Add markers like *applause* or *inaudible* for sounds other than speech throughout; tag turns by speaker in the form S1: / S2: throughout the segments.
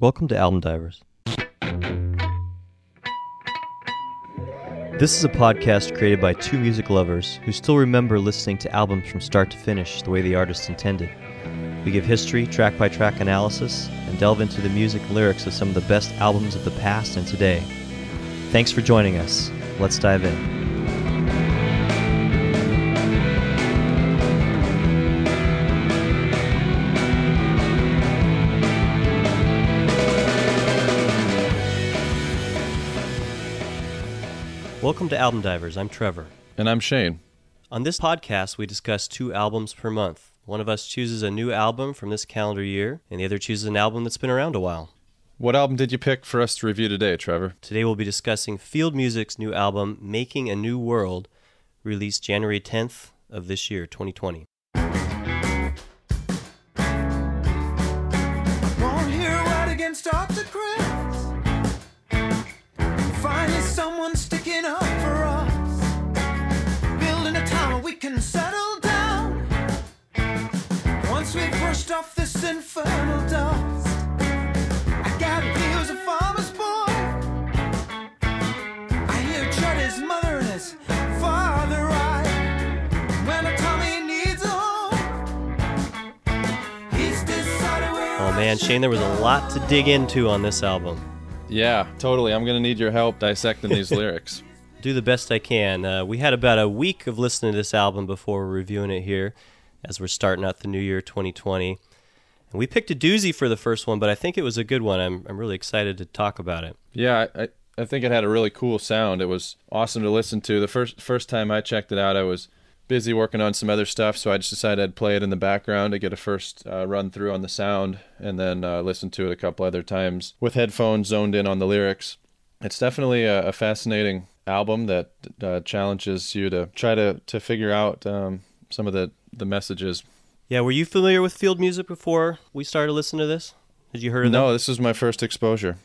S1: Welcome to Album Divers. This is a podcast created by two music lovers who still remember listening to albums from start to finish the way the artist intended. We give history, track by track analysis, and delve into the music and lyrics of some of the best albums of the past and today. Thanks for joining us. Let's dive in. Welcome to Album Divers. I'm Trevor.
S2: And I'm Shane.
S1: On this podcast, we discuss two albums per month. One of us chooses a new album from this calendar year, and the other chooses an album that's been around a while.
S2: What album did you pick for us to review today, Trevor?
S1: Today we'll be discussing Field Music's new album, Making a New World, released January 10th of this year, 2020.
S3: Won't hear a can settle down. Once we've brushed off this infernal dust. I got views of farmer's boy. I hear Chuddy's mother and his father ride. When a Tommy needs a home, he's decided where
S1: Oh man, Shane, there was a lot to dig into on this album.
S2: Yeah, totally. I'm going to need your help dissecting these *laughs* lyrics.
S1: Do the best I can. Uh, we had about a week of listening to this album before reviewing it here as we're starting out the new year 2020. And we picked a doozy for the first one, but I think it was a good one. I'm, I'm really excited to talk about it.
S2: Yeah, I, I think it had a really cool sound. It was awesome to listen to. The first first time I checked it out, I was busy working on some other stuff, so I just decided I'd play it in the background to get a first uh, run through on the sound, and then uh, listen to it a couple other times with headphones zoned in on the lyrics. It's definitely a, a fascinating album that uh, challenges you to try to to figure out um, some of the the messages.
S1: Yeah, were you familiar with field music before we started listening to this? Had you heard of them?
S2: No, this was my first exposure.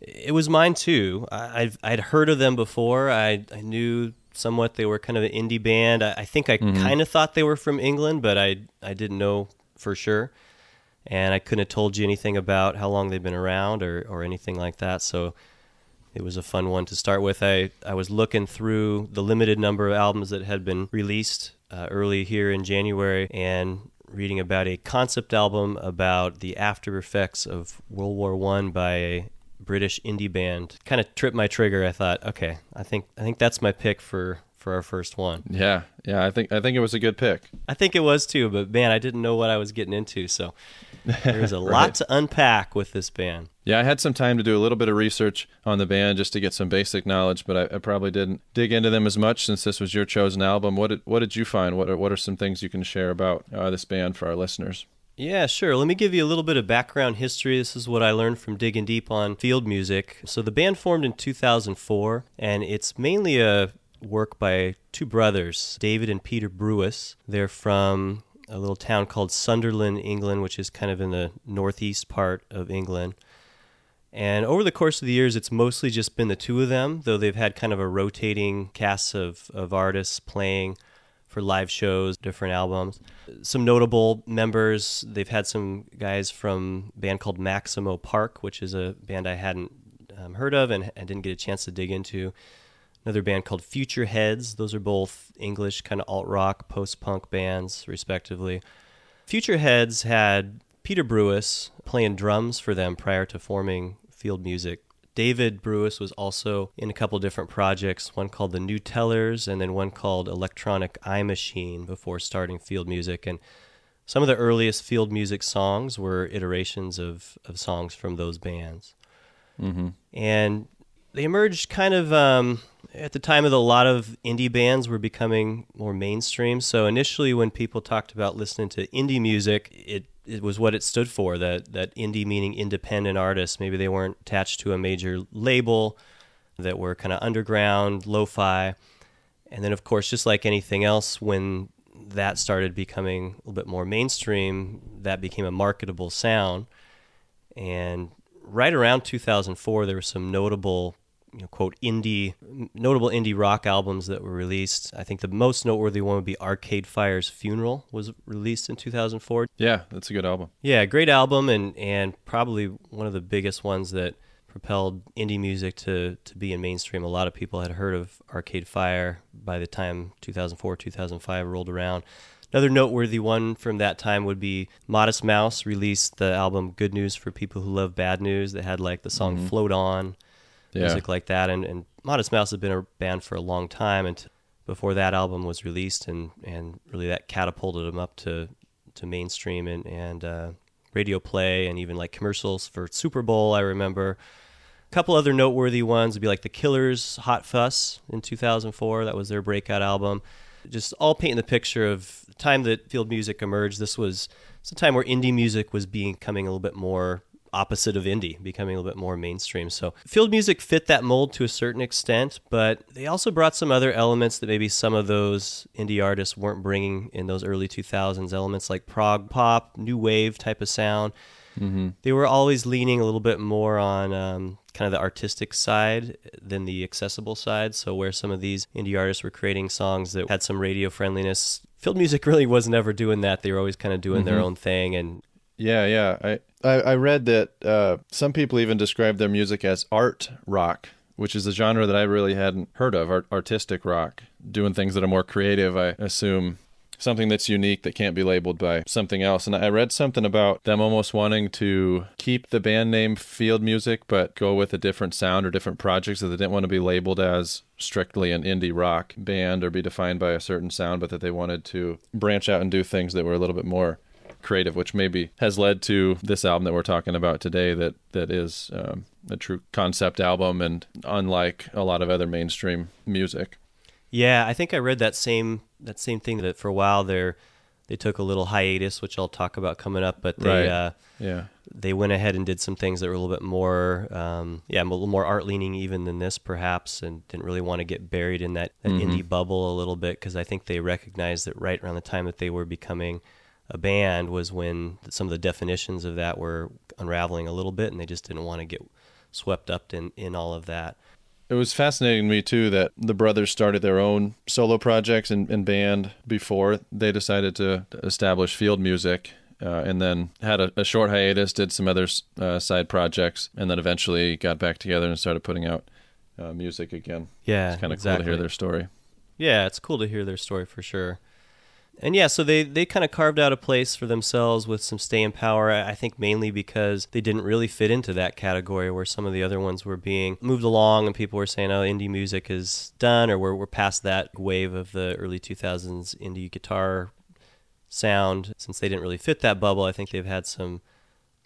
S1: It was mine too. I, I've I'd heard of them before. I I knew somewhat they were kind of an indie band. I, I think I kind of thought they were from England, but I I didn't know for sure, and I couldn't have told you anything about how long they've been around or or anything like that. So it was a fun one to start with. I I was looking through the limited number of albums that had been released uh, early here in January and reading about a concept album about the after effects of World War One by a British indie band. Kind of tripped my trigger. I thought, okay, I think I think that's my pick for for our first one.
S2: Yeah, yeah, I think I think it was a good pick.
S1: I think it was too, but man, I didn't know what I was getting into, so there's a *laughs* lot
S2: Right.
S1: to unpack with this band.
S2: Yeah, I had some time to do a little bit of research on the band just to get some basic knowledge, but I, I probably didn't dig into them as much since this was your chosen album. What did what did you find? What are, what are some things you can share about uh, this band for our listeners?
S1: Yeah, sure. Let me give you a little bit of background history. This is what I learned from digging deep on field music. So, the band formed in 2004, and it's mainly a work by two brothers, David and Peter Brewis. They're from a little town called Sunderland, England, which is kind of in the northeast part of England. And over the course of the years, it's mostly just been the two of them, though they've had kind of a rotating cast of, of artists playing for live shows, different albums. Some notable members, they've had some guys from a band called Maximo Park, which is a band I hadn't um, heard of and, and didn't get a chance to dig into. Another band called Futureheads. Those are both English kind of alt rock, post punk bands, respectively. Futureheads had Peter Brewis playing drums for them prior to forming Field Music. David Brewis was also in a couple different projects, one called The New Tellers and then one called Electronic Eye Machine before starting Field Music. And some of the earliest Field Music songs were iterations of, of songs from those bands. Mm-hmm. And they emerged kind of um, at the time of a lot of indie bands were becoming more mainstream. So initially, when people talked about listening to indie music, it it was what it stood for. That that indie meaning independent artists. Maybe they weren't attached to a major label, that were kind of underground, lo-fi, and then of course, just like anything else, when that started becoming a little bit more mainstream, that became a marketable sound. And right around 2004, there were some notable you know, quote indie notable indie rock albums that were released. I think the most noteworthy one would be Arcade Fire's Funeral was released in 2004.
S2: Yeah, that's a good album.
S1: Yeah, great album and and probably one of the biggest ones that propelled indie music to to be in mainstream. A lot of people had heard of Arcade Fire by the time 2004 2005 rolled around. Another noteworthy one from that time would be Modest Mouse released the album Good News for People Who Love Bad News that had like the song
S2: Mm-hmm.
S1: Float On,
S2: Yeah.
S1: music like that. And, and Modest Mouse had been a band for a long time and before that album was released and, and really that catapulted them up to, to mainstream and, and uh, radio play and even like commercials for Super Bowl, I remember. A couple other noteworthy ones would be like The Killers' Hot Fuss in 2004. That was their breakout album. Just all painting the picture of the time that field music emerged. This was it's a time where indie music was becoming a little bit more opposite of indie, becoming a little bit more mainstream. So field music fit that mold to a certain extent, but they also brought some other elements that maybe some of those indie artists weren't bringing in those early 2000s elements like prog pop, new wave type of sound they were always leaning a little bit more on um, kind of the artistic side than the accessible side. So where some of these indie artists were creating songs that had some radio friendliness, field music *laughs* really was never doing that. They were always kind of doing their own thing, and
S2: Yeah, yeah. I, I, I read that uh, some people even describe their music as art rock, which is a genre that I really hadn't heard of, art, artistic rock, doing things that are more creative, I assume. Something that's unique that can't be labeled by something else. And I read something about them almost wanting to keep the band name Field Music, but go with a different sound or different projects that they didn't want to be labeled as strictly an indie rock band or be defined by a certain sound, but that they wanted to branch out and do things that were a little bit more creative, which maybe has led to this album that we're talking about today. That that is um, a true concept album, and unlike a lot of other mainstream music.
S1: yeah, I think I read that same that same thing that for a while there they took a little hiatus, which I'll talk about coming up, but they.
S2: Right.
S1: Uh,
S2: Yeah,
S1: they went ahead and did some things that were a little bit more, um, yeah, a little more art leaning even than this, perhaps, and didn't really want to get buried in that, that indie bubble a little bit because I think they recognized that right around the time that they were becoming a band was when some of the definitions of that were unraveling a little bit, and they just didn't want to get swept up in in all of that.
S2: it was fascinating to me too that the brothers started their own solo projects and, and band before they decided to establish Field Music. Uh, and then had a, a short hiatus, did some other uh, side projects, and then eventually got back together and started putting out uh, music again.
S1: Yeah,
S2: It's kind of
S1: exactly.
S2: cool to hear their story.
S1: Yeah, it's cool to hear their story for sure. And yeah, so they, they kind of carved out a place for themselves with some staying power. I think mainly because they didn't really fit into that category where some of the other ones were being moved along and people were saying, oh, indie music is done or we're, we're past that wave of the early 2000s indie guitar sound. Since they didn't really fit that bubble, I think they've had some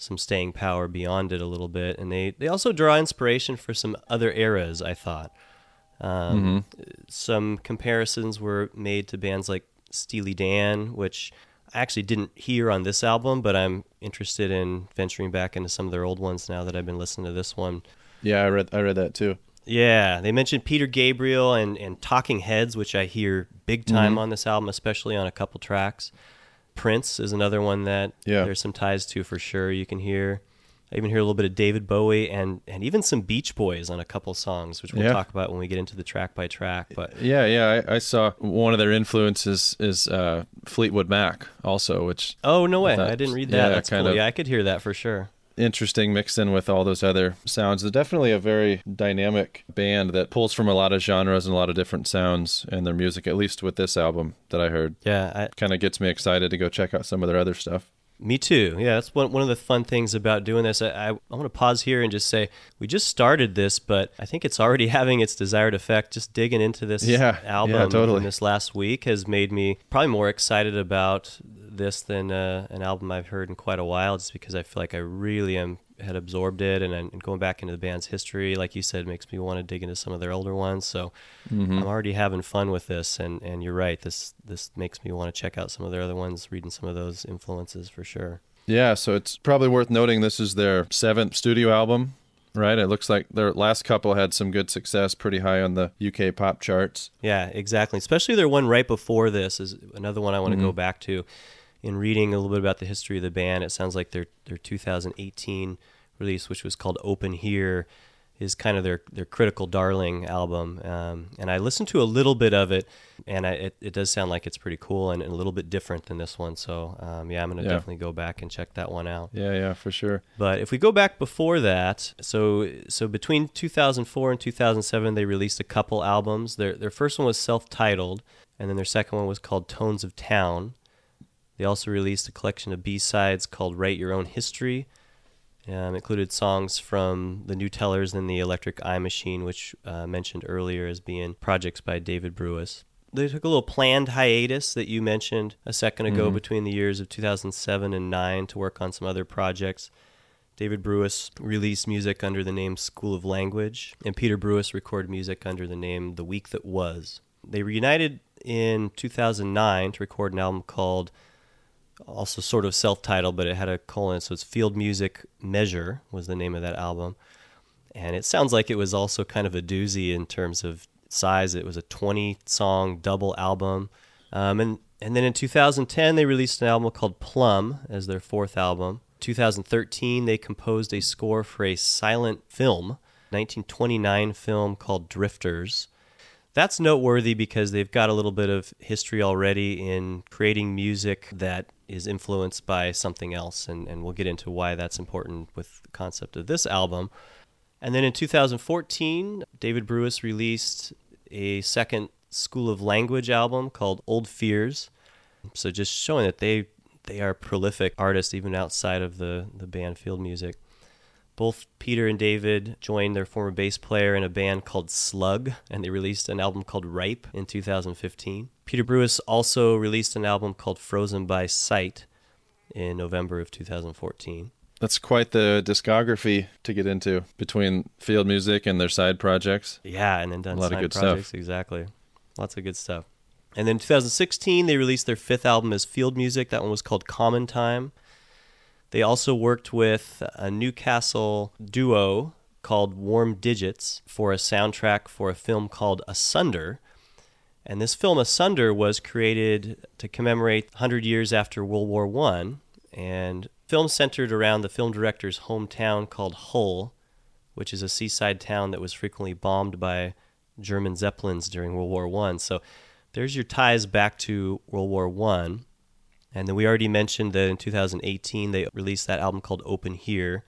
S1: some staying power beyond it a little bit. And they, they also draw inspiration for some other eras, I thought. Um, Some comparisons were made to bands like Steely Dan, which I actually didn't hear on this album, but I'm interested in venturing back into some of their old ones now that I've been listening to this one.
S2: Yeah, I read I read that too.
S1: Yeah, they mentioned Peter Gabriel and, and Talking Heads, which I hear big time
S2: Mm-hmm.
S1: on this album, especially on a couple tracks. Prince is another one that
S2: Yeah.
S1: there's some ties to for sure. You can hear. I even hear a little bit of David Bowie and, and even some Beach Boys on a couple songs, which we'll
S2: Yeah.
S1: talk about when we get into the track by track. But
S2: Yeah, yeah. I, I saw one of their influences is uh, Fleetwood Mac, also, which
S1: oh no way,
S2: That's-
S1: I didn't read that.
S2: yeah,
S1: That's
S2: kind
S1: cool.
S2: of-
S1: Yeah, I could hear that for sure.
S2: interesting mixed in with all those other sounds. It's definitely a very dynamic band that pulls from a lot of genres and a lot of different sounds in their music. At least with this album that I heard,
S1: Yeah, I,
S2: kind of gets me excited to go check out some of their other stuff.
S1: Me too. Yeah, that's one one of the fun things about doing this. I, I, I want to pause here and just say we just started this, but I think it's already *laughs* having its desired effect. Just digging into this
S2: Yeah,
S1: album
S2: yeah, totally.
S1: in this last week has made me probably more excited about this than uh, an album I've heard in quite a while. Just because I feel like I really am had absorbed it, and, and going back into the band's history, like you said, makes me want to dig into some of their older ones. So
S2: Mm-hmm.
S1: I'm already having fun with this, and, and you're right. This this makes me want to check out some of their other ones, reading some of those influences for sure.
S2: Yeah, so it's probably worth noting this is their seventh studio album, right? It looks like their last couple had some good success, pretty high on the UK pop charts.
S1: Yeah, exactly. Especially their one right before this is another one I want to go back to. In reading a little bit about the history of the band, it sounds like their their 2018 release, which was called Open Here, is kind of their, their critical darling album. Um, and I listened to a little bit of it, and I, it, it does sound like it's pretty cool and, and a little bit different than this one. So, um, yeah, I'm going to
S2: Yeah.
S1: definitely go back and check that one out.
S2: Yeah, yeah, for sure.
S1: But if we go back before that, so so between 2004 and 2007, they released a couple albums. Their their first one was self-titled, and then their second one was called Tones of Town. They also released a collection of B-sides called Write Your Own History. Um, included songs from the New Tellers and the Electric Eye Machine, which uh, mentioned earlier as being projects by David Brewis. They took a little planned hiatus that you mentioned a second ago between the years of 2007 and 9 to work on some other projects. David Brewis released music under the name School of Language, and Peter Brewis recorded music under the name The Week That Was. They reunited in 2009 to record an album called, also sort of self titled, but it had a colon, so it's Field Music Measure, was the name of that album. And it sounds like it was also kind of a doozy in terms of size. It was a 20 song double album. Um, and, and then in 2010, they released an album called Plumb as their fourth album. 2013, they composed a score for a silent film, 1929 film called Drifters. That's noteworthy because they've got a little bit of history already in creating music that is influenced by something else, and, and we'll get into why that's important with the concept of this album. And then in 2014, David Brewis released a second School of Language album called Old Fears. So just showing that they they are prolific artists even outside of the, the band field music. Both Peter and David joined their former bass player in a band called Slug, and they released an album called Ripe in 2015. Peter Brewis also released an album called Frozen by Sight in November of 2014.
S2: That's quite the discography to get into between field music and their side projects.
S1: Yeah, and then done
S2: A lot of
S1: side
S2: good stuff.
S1: Exactly, lots of good stuff. And then 2016, they released their fifth album as field music. That one was called Common Time. They also worked with a Newcastle duo called Warm Digits for a soundtrack for a film called Asunder. And this film Asunder was created to commemorate 100 years after World War One, and film centered around the film director's hometown called Hull, which is a seaside town that was frequently bombed by German zeppelins during World War One. So there's your ties back to World War One. And then we already mentioned that in 2018 they released that album called Open Here.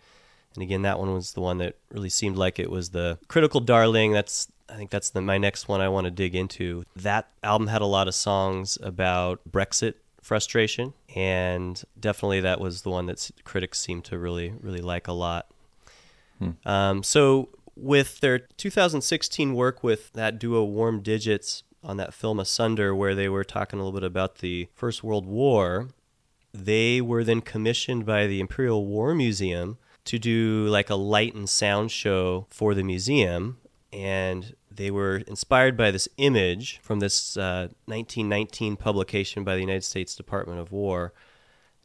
S1: And again, that one was the one that really seemed like it was the critical darling. That's I think that's the, my next one I want to dig into. That album had a lot of songs about Brexit frustration, and definitely that was the one that critics seemed to really really like a lot. Um, so with their 2016 work with that duo Warm Digits on that film Asunder, where they were talking a little bit about the First World War, they were then commissioned by the Imperial War Museum to do like a light and sound show for the museum. And they were inspired by this image from this uh, 1919 publication by the United States Department of War.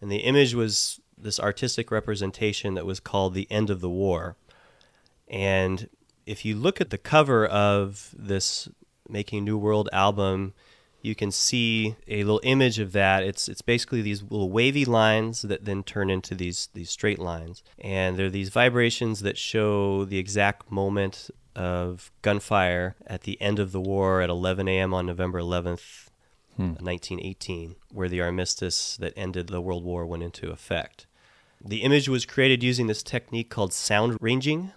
S1: And the image was this artistic representation that was called The End of the War. And if you look at the cover of this Making New World album, you can see a little image of that. It's it's basically these little wavy lines that then turn into these these straight lines, and there are these vibrations that show the exact moment of gunfire at the end of the war at 11 a.m. on November 11th, 1918, hmm. where the armistice that ended the World War went into effect. The image was created using this technique called sound ranging,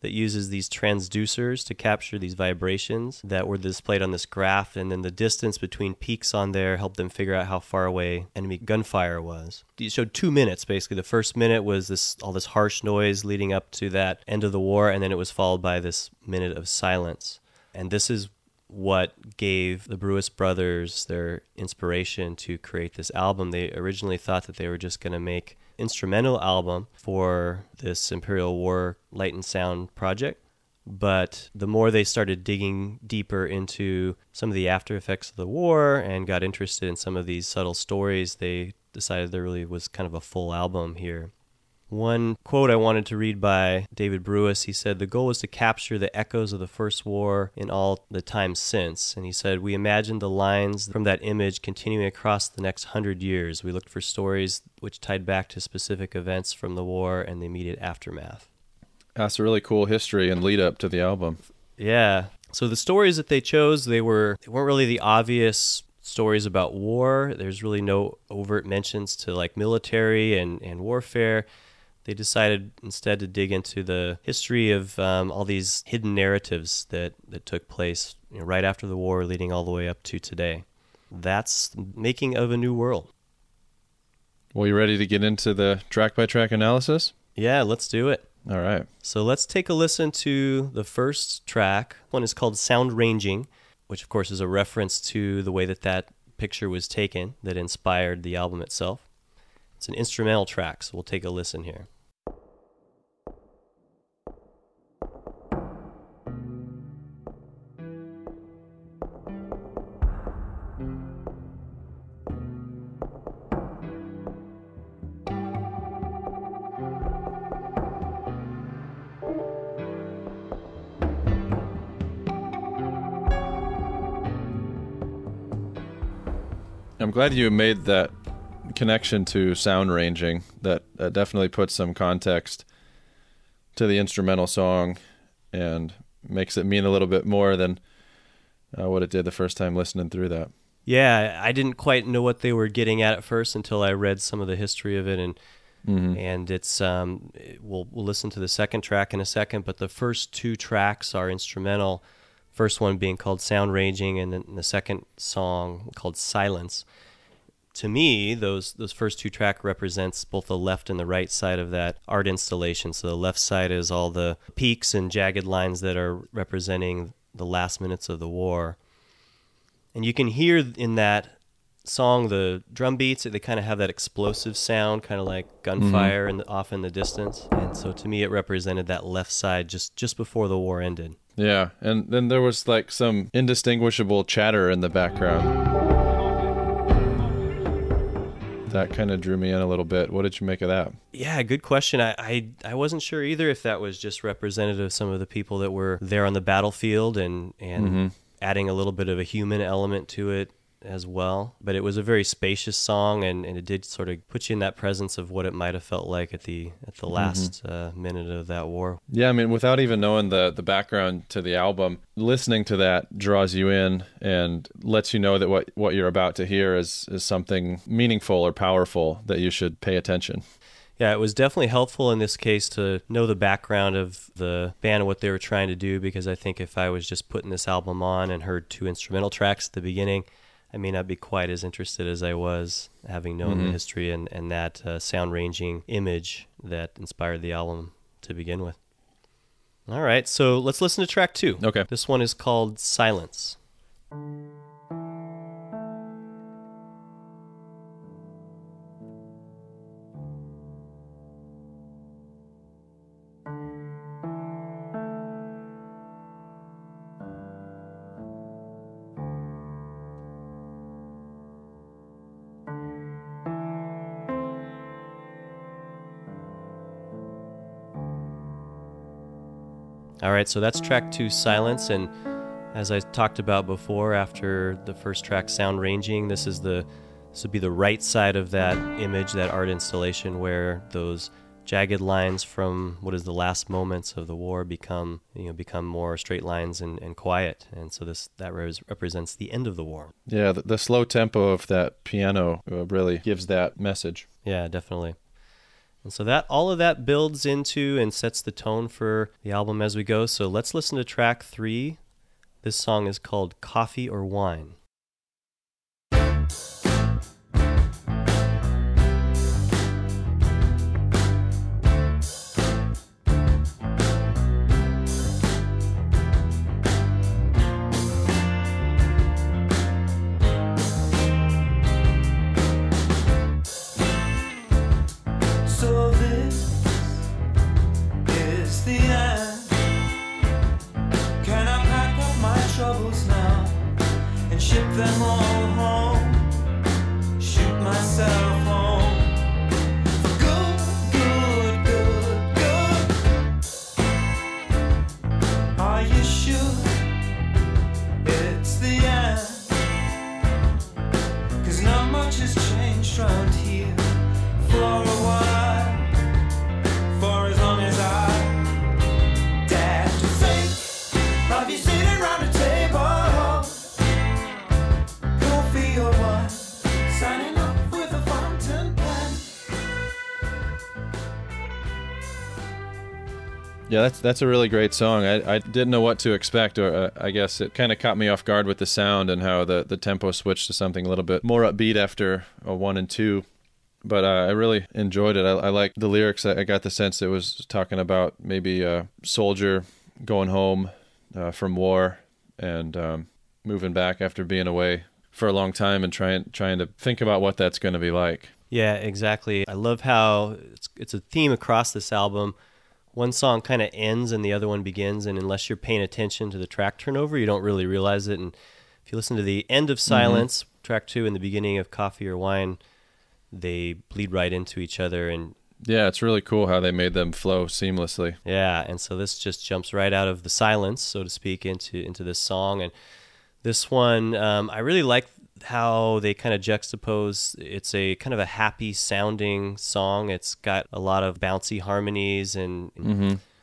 S1: that uses these transducers to capture these vibrations that were displayed on this graph, and then the distance between peaks on there helped them figure out how far away enemy gunfire was. It showed two minutes basically. The first minute was this all this harsh noise leading up to that end of the war, and then it was followed by this minute of silence. And this is what gave the Brewis brothers their inspiration to create this album. They originally thought that they were just going to make instrumental album for this Imperial War Light and Sound project. But the more they started digging deeper into some of the after effects of the war and got interested in some of these subtle stories, they decided there really was kind of a full album here. One quote I wanted to read by David Brewis, he said, The goal was to capture the echoes of the First War in all the time since. And he said, We imagined the lines from that image continuing across the next hundred years. We looked for stories which tied back to specific events from the war and the immediate aftermath.
S2: That's a really cool history and lead up to the album.
S1: Yeah. So the stories that they chose, they were they weren't really the obvious stories about war. There's really no overt mentions to like military and, and warfare. They decided instead to dig into the history of um, all these hidden narratives that, that took place you know, right after the war, leading all the way up to today. That's making of a new world.
S2: Well, you ready to get into the track by track analysis?
S1: Yeah, let's do it.
S2: All right.
S1: So let's take a listen to the first track. One is called Sound Ranging, which of course is a reference to the way that that picture was taken that inspired the album itself. It's an instrumental track, so we'll take a listen here.
S2: I'm glad you made that connection to sound ranging. That, that definitely puts some context to the instrumental song and makes it mean a little bit more than uh, what it did the first time listening through that.
S1: Yeah, I didn't quite know what they were getting at at first until I read some of the history of it, and
S2: Mhm.
S1: and it's um, we'll we'll listen to the second track in a second, but the first two tracks are instrumental. First one being called Sound Ranging, and then the second song called Silence. To me, those those first two track represents both the left and the right side of that art installation. So the left side is all the peaks and jagged lines that are representing the last minutes of the war. And you can hear in that song the drum beats they kind of have that explosive sound kind of like gunfire mm-hmm. and off in the distance and so to me it represented that left side just just before the war ended
S2: Yeah, and then there was like some indistinguishable chatter in the background. That kind of drew me in a little bit. What did you make of that?
S1: yeah good question I, I i wasn't sure either if that was just representative of some of the people that were there on the battlefield and and mm-hmm. adding a little bit of a human element to it as well but it was a very spacious song and, and it did sort of put you in that presence of what it might have felt like at the at the last uh, minute of that war
S2: Yeah, I mean, without even knowing the the background to the album, listening to that draws you in and lets you know that what what you're about to hear is is something meaningful or powerful that you should pay attention.
S1: Yeah, it was definitely helpful in this case to know the background of the band and what they were trying to do because I think if I was just putting this album on and heard two instrumental tracks at the beginning, I may not be quite as interested as I was having known the history and, and that uh, sound ranging image that inspired the album to begin with. All right, so let's listen to track two.
S2: Okay.
S1: This one is called Silence. All right, so that's track two, Silence. And as I talked about before, after the first track, Sound Ranging, this is the this would be the right side of that image, that art installation, where those jagged lines from what is the last moments of the war become you know become more straight lines and, and quiet and so this that res- represents the end of the war
S2: Yeah, the, the slow tempo of that piano uh, really gives that message.
S1: Yeah, definitely. And so that all of that builds into and sets the tone for the album as we go. So let's listen to track 3. This song is called Coffee or Wine.
S2: Yeah, that's that's a really great song. I, I didn't know what to expect, or uh, I guess it kind of caught me off guard with the sound and how the, the tempo switched to something a little bit more upbeat after a one and two. But uh, I really enjoyed it. I, I like the lyrics. I, I got the sense it was talking about maybe a soldier going home uh, from war and um, moving back after being away for a long time and trying trying to think about what that's going to be like.
S1: Yeah, exactly. I love how it's, it's a theme across this album. One song kind of ends and the other one begins, and unless you're paying attention to the track turnover, you don't really realize it. And if you listen to the end of Silence, track two, and the beginning of Coffee or Wine, they bleed right into each other. And
S2: Yeah, it's really cool how they made them flow seamlessly.
S1: yeah, and so this just jumps right out of the silence, so to speak, into into this song. And this one, um, I really like how they kind of juxtapose. It's a kind of a happy sounding song. It's got a lot of bouncy harmonies and,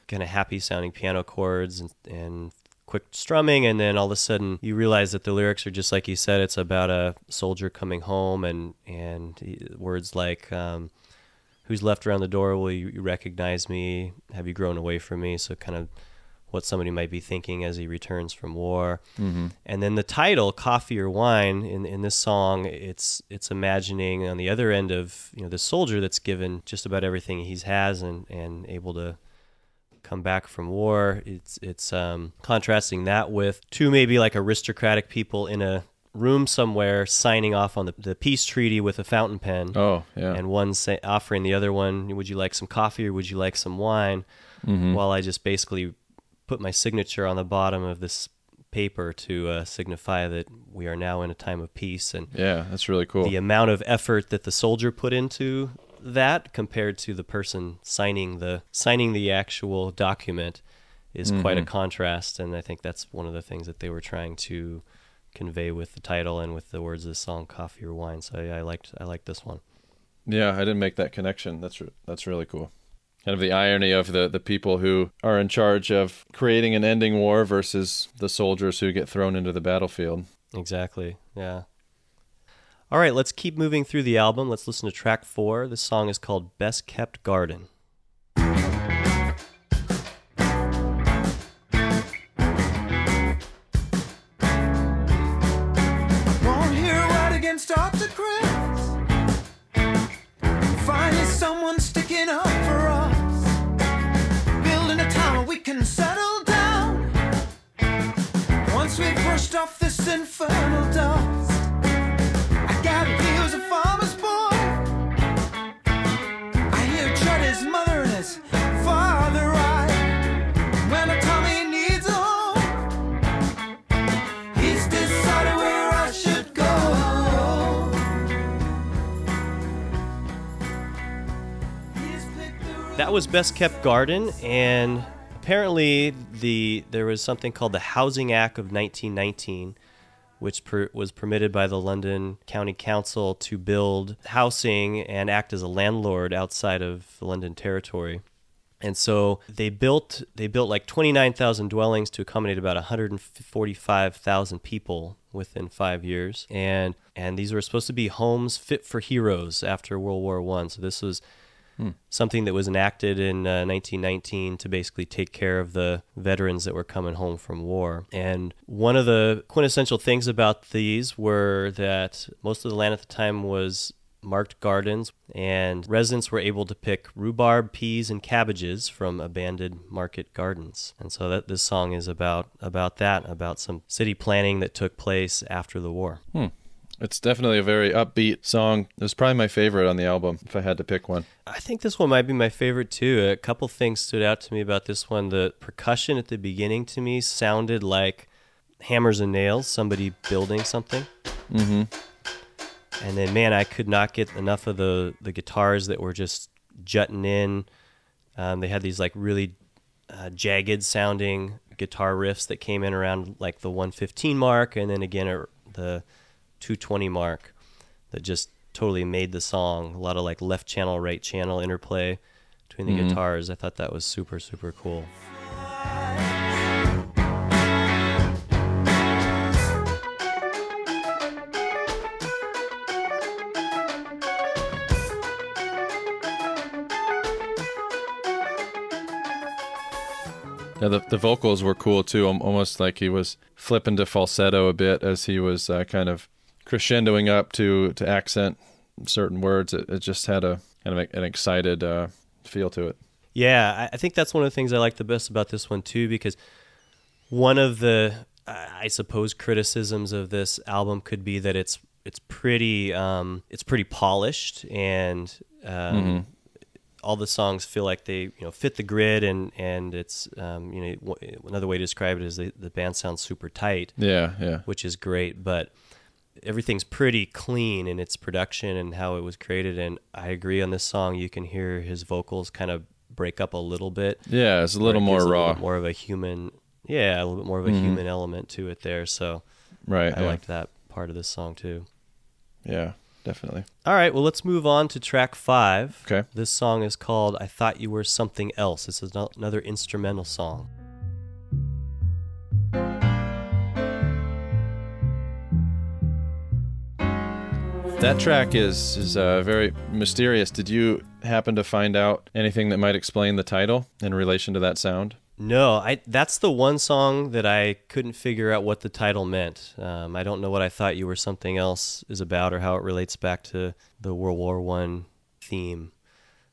S1: kind of happy sounding piano chords and, and quick strumming. And then all of a sudden, you realize that the lyrics are just like you said. It's about a soldier coming home, and and words like. Um, who's left around the door will you recognize me have you grown away from me so kind of what somebody might be thinking as he returns from war mm-hmm. and then the title coffee or wine in, in this song it's it's imagining on the other end of you know the soldier that's given just about everything he has and and able to come back from war it's it's um, contrasting that with two maybe like aristocratic people in a room somewhere signing off on the, the peace treaty with a fountain pen
S2: Oh, yeah.
S1: and one say, offering the other one, "Would you like some coffee or would you like some wine?"
S2: Mm-hmm.
S1: While I just basically put my signature on the bottom of this paper to uh, signify that we are now in a time of peace, and
S2: yeah, that's really cool.
S1: the amount of effort that the soldier put into that compared to the person signing the signing the actual document is quite a contrast, and I think that's one of the things that they were trying to convey with the title and with the words of the song "Coffee or Wine." So yeah, I liked I liked this one.
S2: Yeah, I didn't make that connection. That's re- that's really cool. Kind of the irony of the the people who are in charge of creating and ending war versus the soldiers who get thrown into the battlefield.
S1: Exactly. Yeah. All right, let's keep moving through the album. Let's listen to track four. This song is called Best Kept Garden.
S3: Where settle down. Once we've brushed off this infernal dust. I got farmer's boy. I hear Charlie's mother and his father ride. When a needs a home. He's decided where I should go.
S1: That was Best Kept Garden, and apparently the there was something called the Housing Act of 1919, which per, was permitted by the London County Council to build housing and act as a landlord outside of the London territory. And so they built they built like 29,000 dwellings to accommodate about 145,000 people within 5 years. And and these were supposed to be homes fit for heroes after World War 1. So this was something that was enacted in uh, 1919 to basically take care of the veterans that were coming home from war. And one of the quintessential things about these were that most of the land at the time was marked gardens, and residents were able to pick rhubarb, peas, and cabbages from abandoned market gardens. And so that this song is about about that, about some city planning that took place after the war.
S2: It's definitely a very upbeat song. It was probably my favorite on the album if I had to pick one.
S1: I think this one might be my favorite too. A couple things stood out to me about this one. The percussion at the beginning to me sounded like hammers and nails, somebody building something. Mm-hmm. And then, man, I could not get enough of the the guitars that were just jutting in. Um, they had these like really uh, jagged sounding guitar riffs that came in around like the 115 mark, and then again at the 220 mark that just totally made the song. A lot of like left channel, right channel interplay between the guitars. I thought that was super, super cool.
S2: Yeah, the, the vocals were cool too, almost like he was flipping to falsetto a bit as he was uh, kind of crescendoing up to, to accent certain words. It, it just had a kind of an excited uh, feel to it.
S1: Yeah, I, I think that's one of the things I like the best about this one too, because one of the, I suppose, criticisms of this album could be that it's it's pretty um, it's pretty polished and um, all the songs feel like they you know fit the grid and and it's um, you know w- another way to describe it is the, the band sounds super tight
S2: Yeah, yeah.
S1: which is great but everything's pretty clean in its production and how it was created and I agree on this song you can hear his vocals kind of break up a little bit
S2: Yeah, it's a little
S1: it
S2: more raw.
S1: little more of a human yeah a little bit more of a mm-hmm. human element to it there so
S2: right.
S1: I
S2: yeah.
S1: liked that part of this song too
S2: Yeah, definitely.
S1: all right well let's move on to track five
S2: Okay.
S1: this song is called I Thought You Were Something Else this is another instrumental song
S2: That track is is uh, very mysterious. Did you happen to find out anything that might explain the title in relation to that sound?
S1: No, I that's the one song that I couldn't figure out what the title meant. Um, I don't know what I thought you were something else is about or how it relates back to the World War One theme.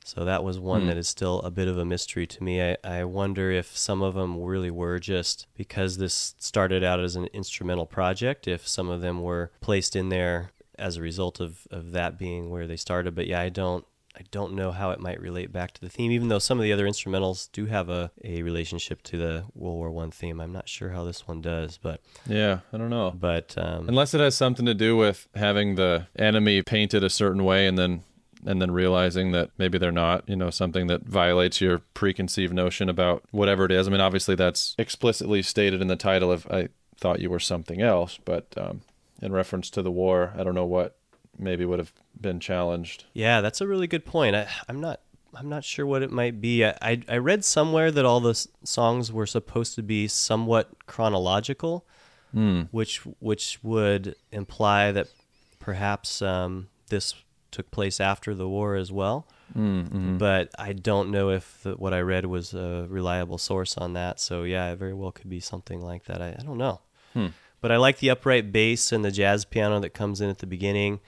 S1: So that was one
S2: Hmm.
S1: that is still a bit of a mystery to me. I, I wonder if some of them really were just because this started out as an instrumental project, if some of them were placed in there as a result of, of that being where they started. But yeah, I don't I don't know how it might relate back to the theme, even though some of the other instrumentals do have a, a relationship to the World War One theme. I'm not sure how this one does, but
S2: Yeah, I don't know.
S1: but um,
S2: Unless it has something to do with having the enemy painted a certain way and then and then realizing that maybe they're not, you know, something that violates your preconceived notion about whatever it is. I mean, obviously that's explicitly stated in the title of I thought you were something else, but um, in reference to the war, I don't know what maybe would have been challenged.
S1: Yeah, that's a really good point. I, I'm not I'm not sure what it might be. I, I I read somewhere that all the s- songs were supposed to be somewhat chronological, which which would imply that perhaps um, this took place after the war as well.
S2: Mm-hmm.
S1: But I don't know if the, what I read was a reliable source on that. So yeah, it very well could be something like that. I, I don't know. But I like the upright bass and the jazz piano that comes in at the beginning.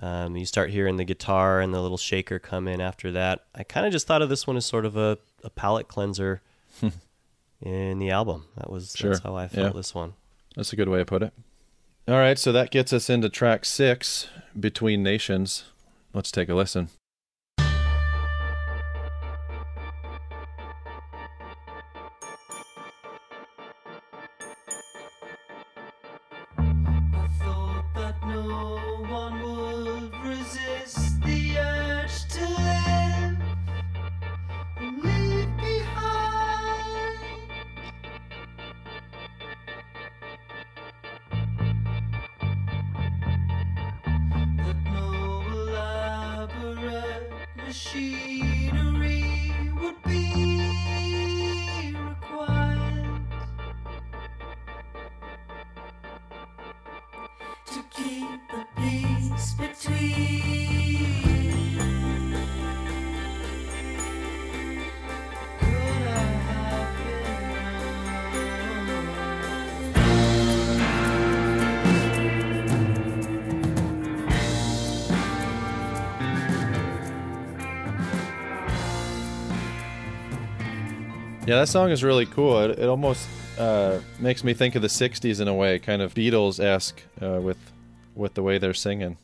S1: Um, you start hearing the guitar and the little shaker come in after that. I kind of just thought of this one as sort of a, a palate cleanser *laughs* in the album. That was
S2: Sure.
S1: that's how I felt
S2: Yeah.
S1: this one.
S2: That's a good way to put it. All right, so that gets us into track six, Between Nations. Let's take a listen.
S3: That
S2: song is really cool. It, it almost uh, makes me think of the '60s in a way, kind of Beatles-esque uh, with with the way they're singing.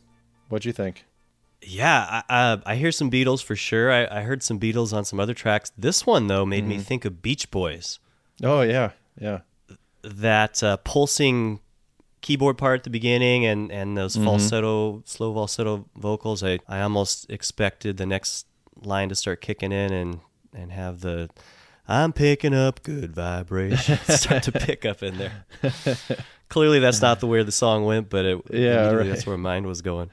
S2: What'd you think?
S1: Yeah, I, uh, I hear some Beatles for sure. I, I heard some Beatles on some other tracks. This one though made me think of Beach Boys.
S2: Oh yeah, yeah,
S1: that uh, pulsing keyboard part at the beginning and, and those falsetto, slow falsetto vocals. I, I almost expected the next line to start kicking in and, and have the I'm picking up good vibrations *laughs* start to pick up in there. *laughs* Clearly, that's not the way the song went, but it,
S2: Yeah, right.
S1: that's where mine was going.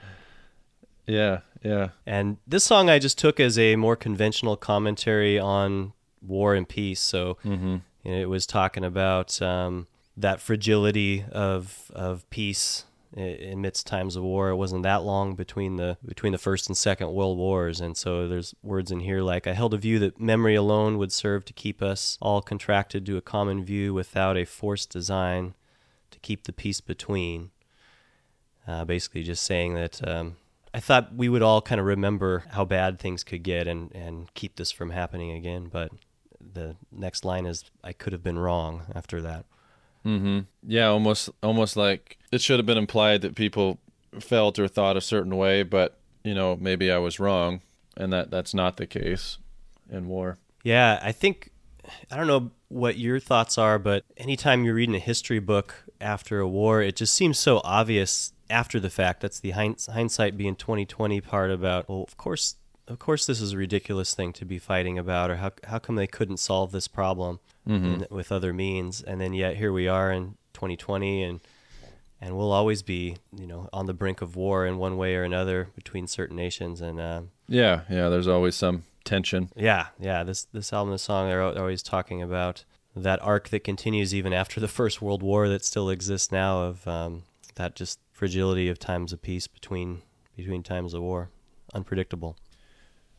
S2: yeah, yeah.
S1: And this song I just took as a more conventional commentary on war and peace. So
S2: Mm-hmm.
S1: you know, it was talking about um, that fragility of of peace amidst times of war. It wasn't that long between the between the first and second world wars, and so there's words in here like I held a view that memory alone would serve to keep us all contracted to a common view without a forced design to keep the peace between. Uh, basically, just saying that um, I thought we would all kind of remember how bad things could get and and keep this from happening again, but the next line is I could have been wrong after that.
S2: Mm-hmm. Yeah, almost almost like it should have been implied that people felt or thought a certain way, but you know maybe I was wrong, and that that's not the case in war.
S1: Yeah, I think I don't know what your thoughts are, but anytime you're reading a history book after a war, it just seems so obvious after the fact. That's the hindsight being 2020 part about. Well, of course, of course, this is a ridiculous thing to be fighting about, or how how come they couldn't solve this problem in, with other means, and then yet here we are in 2020 and. And we'll always be, you know, on the brink of war in one way or another between certain nations. And uh,
S2: Yeah, yeah. There's always some tension.
S1: yeah, yeah. This this album, this song, they're always talking about that arc that continues even after the First World War that still exists now of um, that just fragility of times of peace between between times of war, unpredictable.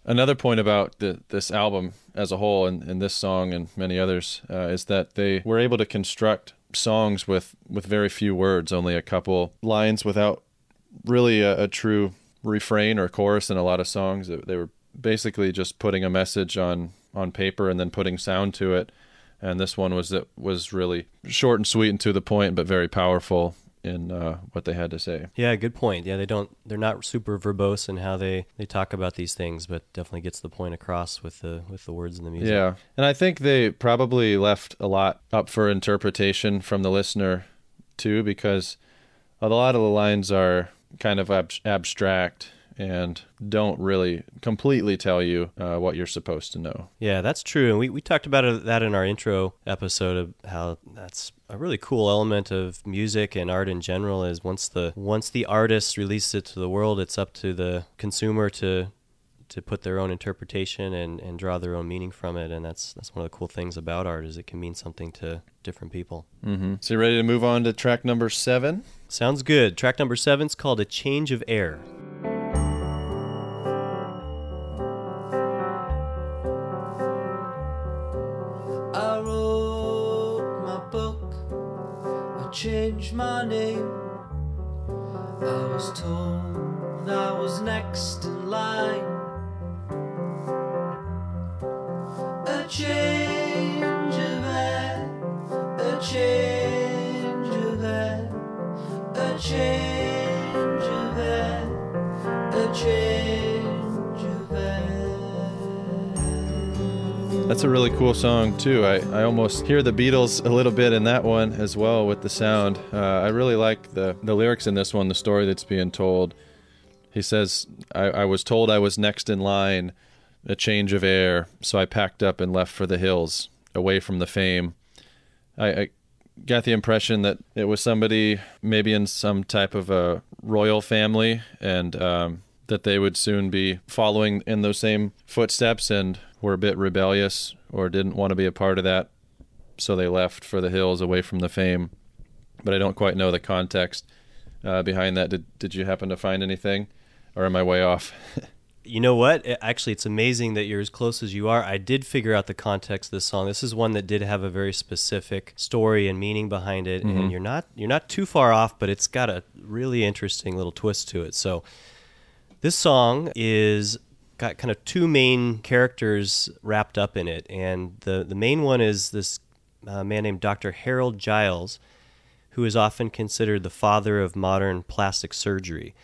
S2: Another point about the, this album as a whole, and, and this song and many others, uh, is that they were able to construct songs with, with very few words, only a couple lines without really a, a true refrain or chorus in a lot of songs. They- were basically just putting a message on, on paper and then putting sound to it. And this one was that was really short and sweet and to the point, but very powerful in uh, what they had to say.
S1: Yeah, good point. Yeah, they don't they're not super verbose in how they they talk about these things, but definitely gets the point across with the with the words and the music.
S2: Yeah. And I think they probably left a lot up for interpretation from the listener too, because a lot of the lines are kind of ab- abstract and don't really completely tell you uh, what you're supposed to know.
S1: Yeah, that's true. And we, we talked about that in our intro episode of how that's a really cool element of music and art in general is once the once the artist releases it to the world, it's up to the consumer to to put their own interpretation and, and draw their own meaning from it. And that's that's one of the cool things about art is it can mean something to different people.
S2: Mm-hmm. So you ready to move on to track number seven?
S1: Sounds good. Track number seven is called A Change of Air.
S3: Changed my name. I was told I was next in line. A change of air, a change of air, a change of air, a change
S2: That's a really cool song too. I, I almost hear the Beatles a little bit in that one as well with the sound. Uh, I really like the the lyrics in this one, the story that's being told. He says, I, "I was told I was next in line, a change of air, so I packed up and left for the hills, away from the fame." I, I got the impression that it was somebody maybe in some type of a royal family, and um, that they would soon be following in those same footsteps and were a bit rebellious or didn't want to be a part of that, so they left for the hills away from the fame. But I don't quite know the context uh, behind that. Did Did you happen to find anything, or am I way off? *laughs*
S1: You know what? Actually, it's amazing that you're as close as you are. I did figure out the context of this song. This is one that did have a very specific story and meaning behind it, and you're not you're not too far off, but it's got a really interesting little twist to it. So, this song is got kind of two main characters wrapped up in it, and the the main one is this uh, man named Dr. Harold Gillies, who is often considered the father of modern plastic surgery.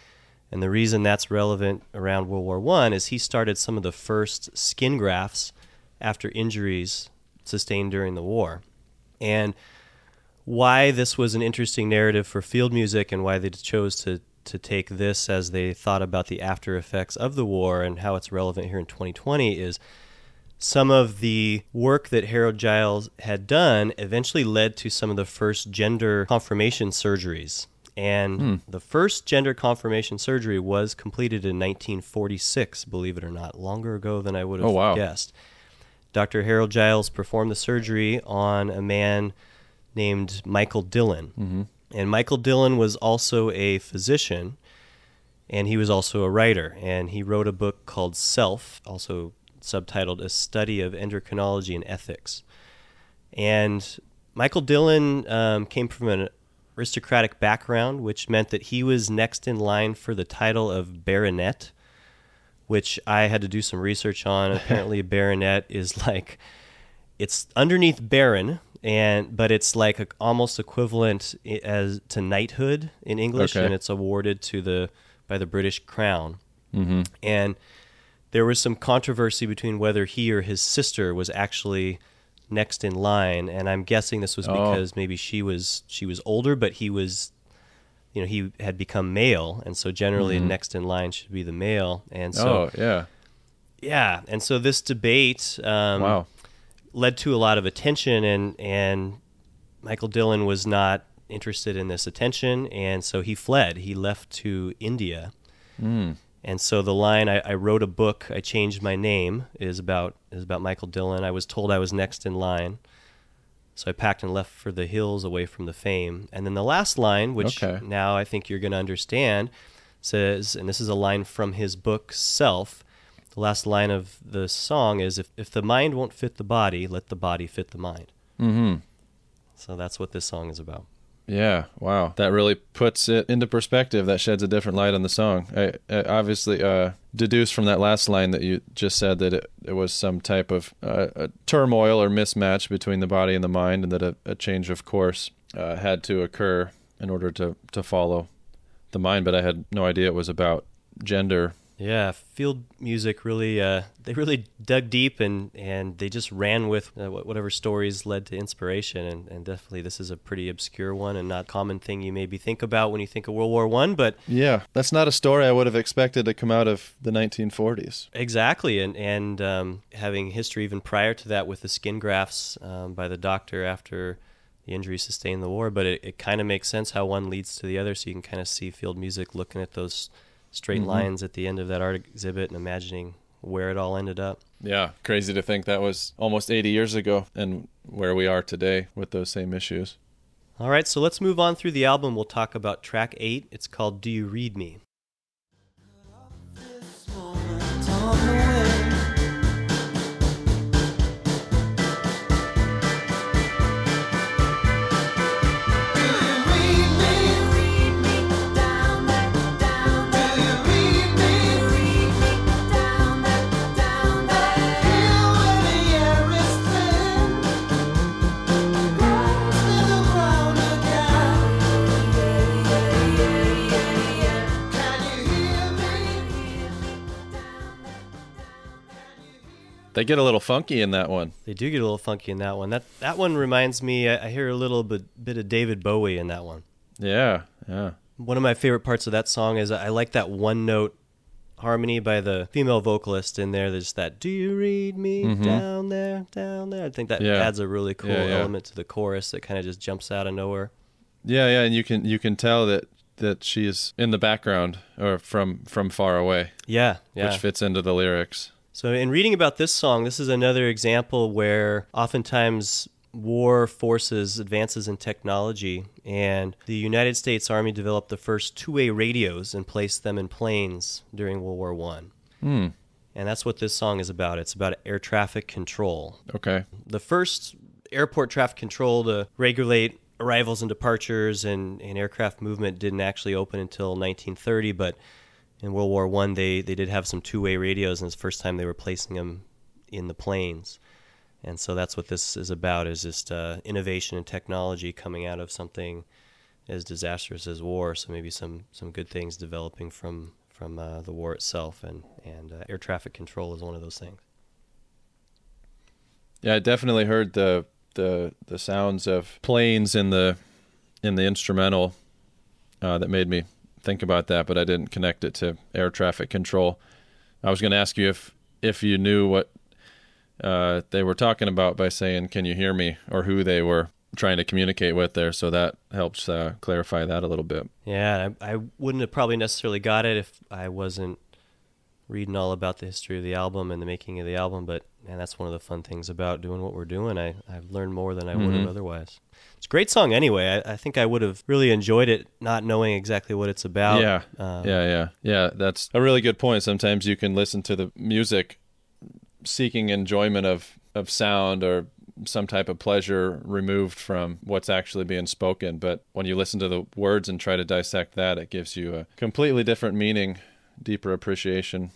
S1: And the reason that's relevant around World War One is he started some of the first skin grafts after injuries sustained during the war. And why this was an interesting narrative for field music and why they chose to to take this as they thought about the after effects of the war and how it's relevant here in 2020 is some of the work that Harold Gillies had done eventually led to some of the first gender confirmation surgeries. And hmm. the first gender confirmation surgery was completed in 1946, believe it or not, longer ago than I would oh, have
S2: Oh, wow.
S1: guessed. Dr. Harold Gillies performed the surgery on a man named Michael Dillon. Mm-hmm. And Michael Dillon was also a physician, and he was also a writer. And he wrote a book called Self, also subtitled A Study of Endocrinology and Ethics. And Michael Dillon um, came from an aristocratic background, which meant that he was next in line for the title of baronet, which I had to do some research on. *laughs* Apparently, a baronet is like it's underneath baron, and but it's like a, almost equivalent as to knighthood in English,
S2: Okay.
S1: and it's awarded to the by the British Crown.
S2: Mm-hmm.
S1: And there was some controversy between whether he or his sister was actually next in line, and I'm guessing this was
S2: Oh.
S1: because maybe she was she was older, but he was, you know, he had become male, and so generally
S2: Mhm.
S1: next in line should be the male, and so
S2: oh yeah.
S1: yeah, and so this debate um,
S2: wow.
S1: Led to a lot of attention, and and Michael Dillon was not interested in this attention, and so he fled. He left to India.
S2: Mm.
S1: And so the line I, I wrote a book, I changed my name is about is about Michael Dillon. I was told I was next in line. So I packed and left for the hills away from the fame. And then the last line, which
S2: Okay.
S1: now I think you're gonna understand, says and this is a line from his book Self. The last line of the song is if, if the mind won't fit the body, let the body fit the mind.
S2: Mm-hmm.
S1: So that's what this song is about.
S2: Yeah, wow. That really puts it into perspective. That sheds a different light on the song. I, I obviously uh, deduce from that last line that you just said that it, it was some type of uh, a turmoil or mismatch between the body and the mind, and that a, a change of course uh, had to occur in order to, to follow the mind. But I had no idea it was about gender.
S1: Yeah, field music really uh, they really dug deep and, and they just ran with uh, whatever stories led to inspiration and, and definitely this is a pretty obscure one and not common thing you maybe think about when you think of World War One, but
S2: Yeah, that's not a story I would have expected to come out of the 1940s.
S1: exactly and and um, having history even prior to that with the skin grafts um, by the doctor after the injury sustained in the war, but it, it kind of makes sense how one leads to the other, so you can kind of see field music looking at those straight
S2: Mhm.
S1: lines at the end of that art exhibit and imagining where it all ended up.
S2: Yeah, crazy to think that was almost 80 years ago and where we are today with those same issues.
S1: All right, so let's move on through the album. We'll talk about track eight. It's called Do You Read Me?
S2: They get a little funky in that one.
S1: They do get a little funky in that one. That that one reminds me. I, I hear a little bit bit of David Bowie in that one.
S2: Yeah, yeah.
S1: One of my favorite parts of that song is I like that one note harmony by the female vocalist in there. There's that "Do you read me
S2: Mhm.
S1: down there, down there?" I think that
S2: Yeah.
S1: adds a really cool
S2: Yeah, yeah.
S1: element to the chorus that kind of just jumps out of nowhere.
S2: Yeah, yeah, and you can you can tell that that she is in the background or from from far away,
S1: Yeah, yeah.
S2: which fits into the lyrics.
S1: So, in reading about this song, this is another example where oftentimes war forces advances in technology, and the United States Army developed the first two way radios and placed them in planes during World War One.
S2: Hmm.
S1: And that's what this song is about. It's about air traffic control.
S2: Okay.
S1: The first airport traffic control to regulate arrivals and departures and, and aircraft movement didn't actually open until 1930, but in World War One, they, they did have some two way radios, and it's the first time they were placing them in the planes. And so that's what this is about: is just uh, innovation and technology coming out of something as disastrous as war. So maybe some, some good things developing from from uh, the war itself, and and uh, air traffic control is one of those things.
S2: Yeah, I definitely heard the the the sounds of planes in the in the instrumental uh, that made me think about that, but I didn't connect it to air traffic control. I was going to ask you if if you knew what uh, they were talking about by saying "Can you hear me?" or who they were trying to communicate with there. So that helps uh, clarify that a little bit.
S1: Yeah, I, I wouldn't have probably necessarily got it if I wasn't reading all about the history of the album and the making of the album. But man, that's one of the fun things about doing what we're doing. I, I've learned more than I would have
S2: Mhm.
S1: otherwise. It's a great song anyway. I, I think I would have really enjoyed it not knowing exactly what it's about.
S2: Yeah.
S1: Um,
S2: Yeah, yeah, yeah. That's a really good point. Sometimes you can listen to the music seeking enjoyment of of sound or some type of pleasure removed from what's actually being spoken. But when you listen to the words and try to dissect that, it gives you a completely different meaning, deeper appreciation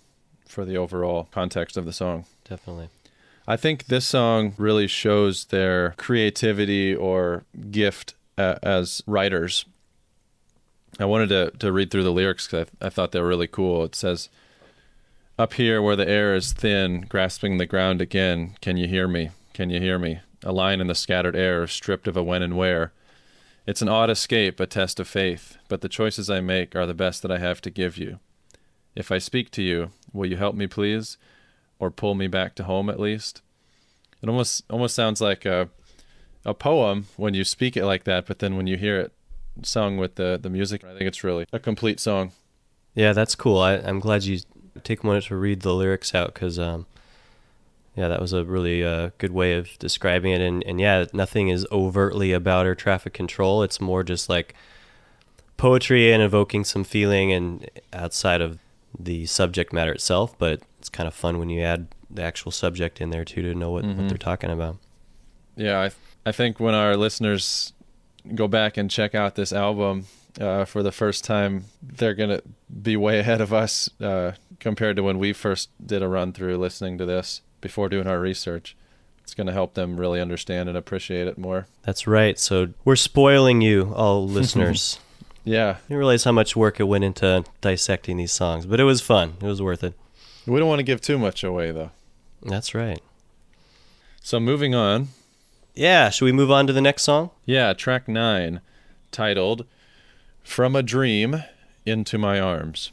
S2: for the overall context of the song.
S1: Definitely.
S2: I think this song really shows their creativity or gift uh, as writers. I wanted to, to read through the lyrics because I, I thought they were really cool. It says, Up here where the air is thin, grasping the ground again, can you hear me? Can you hear me? A line in the scattered air, stripped of a when and where. It's an odd escape, a test of faith, but the choices I make are the best that I have to give you. If I speak to you, will you help me, please? Or pull me back to home at least. It almost almost sounds like a a poem when you speak it like that, but then when you hear it sung with the the music, I think it's really a complete song.
S1: Yeah, that's cool. I, I'm glad you take a moment to read the lyrics out because, um, yeah, that was a really uh, good way of describing it. And, and yeah, nothing is overtly about air traffic control. It's more just like poetry and evoking some feeling and outside of the subject matter itself. But it's kind of fun when you add the actual subject in there too to know what, what
S2: Mhm.
S1: they're talking about.
S2: Yeah, I I think when our listeners go back and check out this album uh, for the first time, they're gonna be way ahead of us uh, compared to when we first did a run through listening to this before doing our research. It's gonna help them really understand and appreciate it more.
S1: That's right. So we're spoiling you, all *laughs* listeners.
S2: Yeah,
S1: didn't realize how much work it went into dissecting these songs, but it was fun. It was worth it.
S2: We don't want to give too much away though.
S1: That's right.
S2: So moving on,
S1: Yeah, should we move on to the next song?
S2: yeah, track nine, titled "From a Dream into My Arms."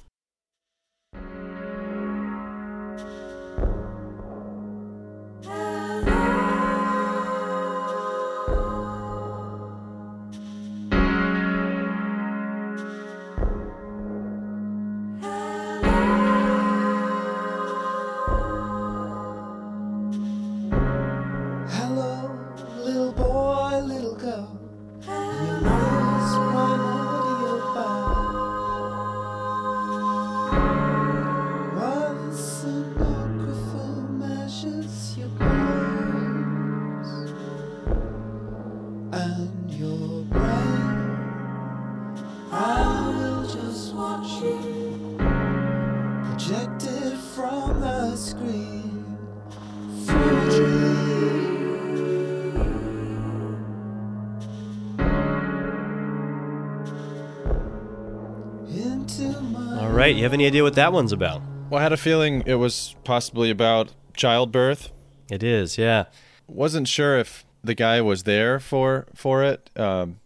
S1: All right, you have any idea what that one's about?
S2: Well, I had a feeling it was possibly about childbirth.
S1: It is, yeah.
S2: Wasn't sure if the guy was there for for it. Um,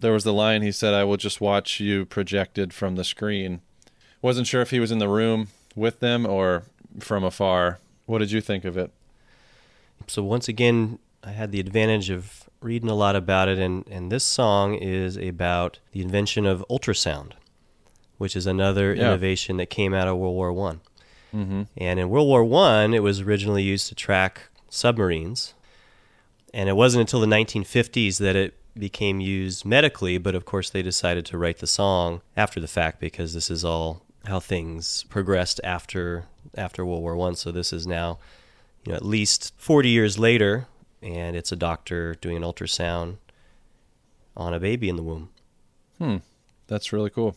S2: there was the line he said, "I will just watch you projected from the screen." Wasn't sure if he was in the room with them or from afar. What did you think of it?
S1: So once again, I had the advantage of reading a lot about it, and, and this song is about the invention of ultrasound, which is another
S2: Yeah.
S1: innovation that came out of World War One.
S2: Mm-hmm.
S1: And in World War One, it was originally used to track submarines, and it wasn't until the 1950s that it became used medically. But of course, they decided to write the song after the fact because this is all how things progressed after after World War One. So this is now, you know, at least 40 years later, and it's a doctor doing an ultrasound on a baby in the womb.
S2: Hmm. That's really cool.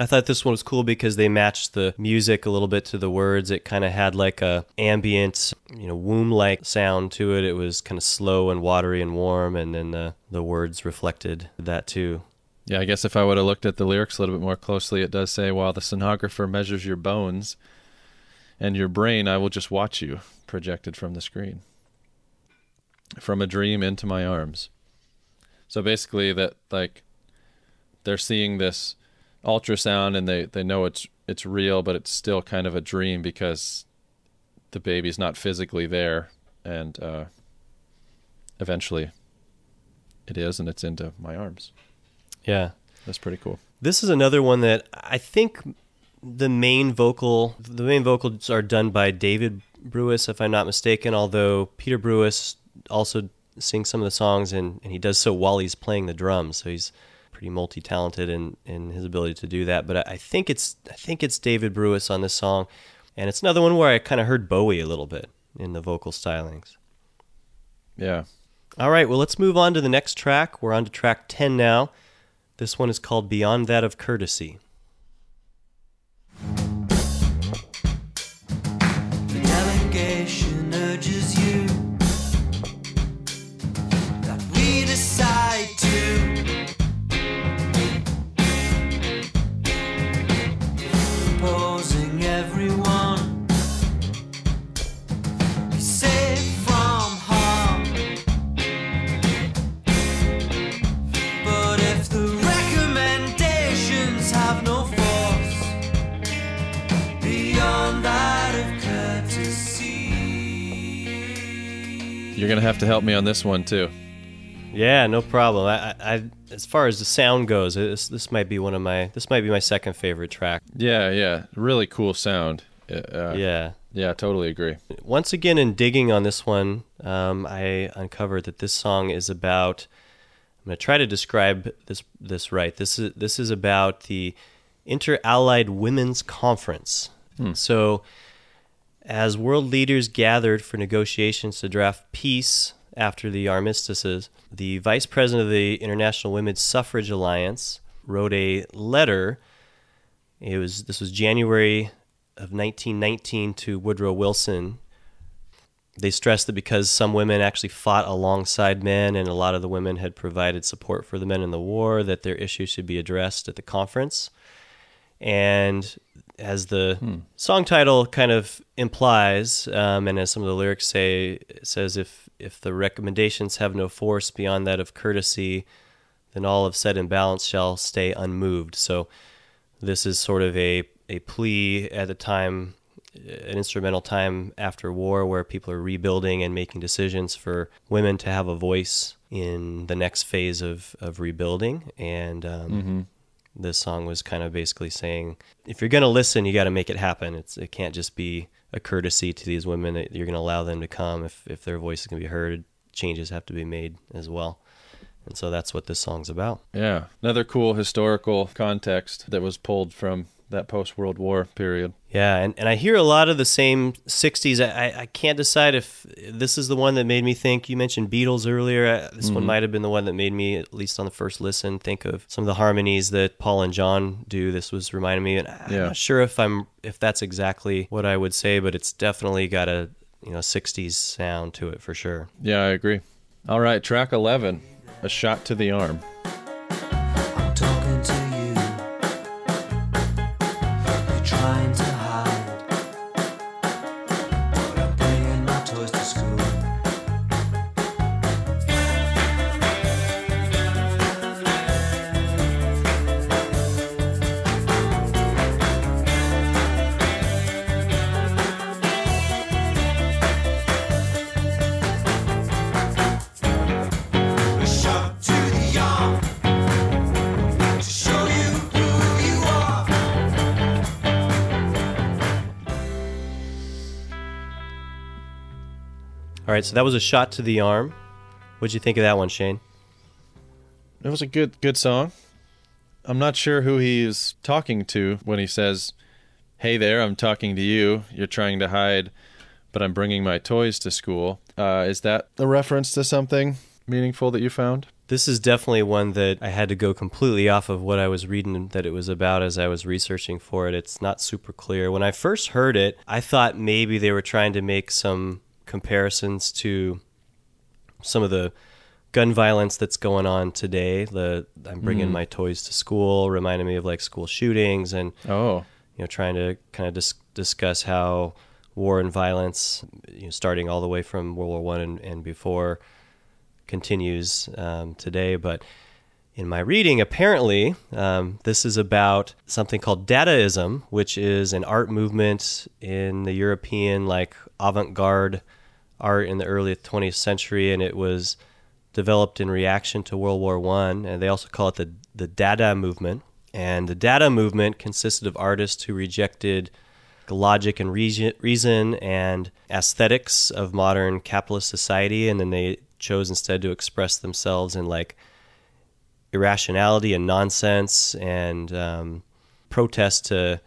S1: I thought this one was cool because they matched the music a little bit to the words. It kind of had like a ambient, you know, womb-like sound to it. It was kind of slow and watery and warm, and then the the words reflected that too.
S2: Yeah, I guess if I would have looked at the lyrics a little bit more closely, it does say, while the sonographer measures your bones and your brain, I will just watch you projected from the screen. From a dream into my arms. So basically that like they're seeing this ultrasound and they, they know it's it's real, but it's still kind of a dream because the baby's not physically there and uh eventually it is and it's into my arms.
S1: Yeah.
S2: That's pretty cool.
S1: This is another one that I think the main vocal the main vocals are done by David Brewis, if I'm not mistaken. Although Peter Brewis also sings some of the songs, and, and he does so while he's playing the drums. So he's pretty multi-talented in, in his ability to do that. But I, I think it's I think it's David Brewis on this song, and it's another one where I kind of heard Bowie a little bit in the vocal stylings.
S2: Yeah.
S1: All right, well, let's move on to the next track. We're on to track 10 now. This one is called Beyond That of Courtesy.
S2: You're gonna have to help me on this one too.
S1: Yeah, no problem. I, I, as far as the sound goes, this, this might be one of my this might be my second favorite track.
S2: Yeah, yeah. Really cool sound. Uh, uh,
S1: Yeah.
S2: Yeah, totally agree.
S1: Once again, in digging on this one, um, I uncovered that this song is about. I'm going to try to describe this this right. This is this is about the Inter Allied Women's Conference. So, as world leaders gathered for negotiations to draft peace after the armistices, the vice president of the International Women's Suffrage Alliance wrote a letter. It was this was January of 1919 to Woodrow Wilson. They stressed that because some women actually fought alongside men and a lot of the women had provided support for the men in the war, that their issues should be addressed at the conference. And as the song title kind of implies, um, and as some of the lyrics say, it says if if the recommendations have no force beyond that of courtesy, then all of said and balance shall stay unmoved. So this is sort of a a plea at the time, an instrumental time after war, where people are rebuilding and making decisions for women to have a voice in the next phase of of rebuilding and. Um, this song was kind of basically saying if you're going to listen you got to make it happen. It's it can't just be a courtesy to these women that you're going to allow them to come. If if their voice to be heard changes have to be made as well. And so that's what this song's about.
S2: Yeah, another cool historical context that was pulled from that post World War period.
S1: yeah and, and i hear a lot of the same 60s I, I- can't decide if this is the one that made me think you mentioned beatles earlier Uh, this one might have been the one that made me at least on the first listen think of some of the harmonies that paul and john do this was reminding me and i'm
S2: Yeah.
S1: not sure if i'm if that's exactly what i would say but it's definitely got a you know 60s sound to it for sure
S2: Yeah, I agree. All right, track 11, A Shot to the Arm.
S1: All right so that was a shot to the arm what'd you think of that one shane
S2: It was a good good song. I'm not sure who he's talking to when he says, "Hey there, I'm talking to you. You're trying to hide, but I'm bringing my toys to school." Uh, is that a reference to something meaningful that you found?
S1: This is definitely one that I had to go completely off of what I was reading that it was about as I was researching for it. It's not super clear. When I first heard it, I thought maybe they were trying to make some comparisons to some of the gun violence that's going on today. The I'm bringing my toys to school reminded me of like school shootings and
S2: Oh,
S1: you know, trying to kind of dis- discuss how war and violence, you know, starting all the way from World War One and, and before, continues um, today. But in my reading, apparently, um, this is about something called Dadaism, which is an art movement in the European, like avant-garde art in the early 20th century, and it was developed in reaction to World War One, and they also call it the the Dada movement. And the Dada movement consisted of artists who rejected logic and reason, and aesthetics of modern capitalist society, and then they chose instead to express themselves in like irrationality and nonsense and um, protest to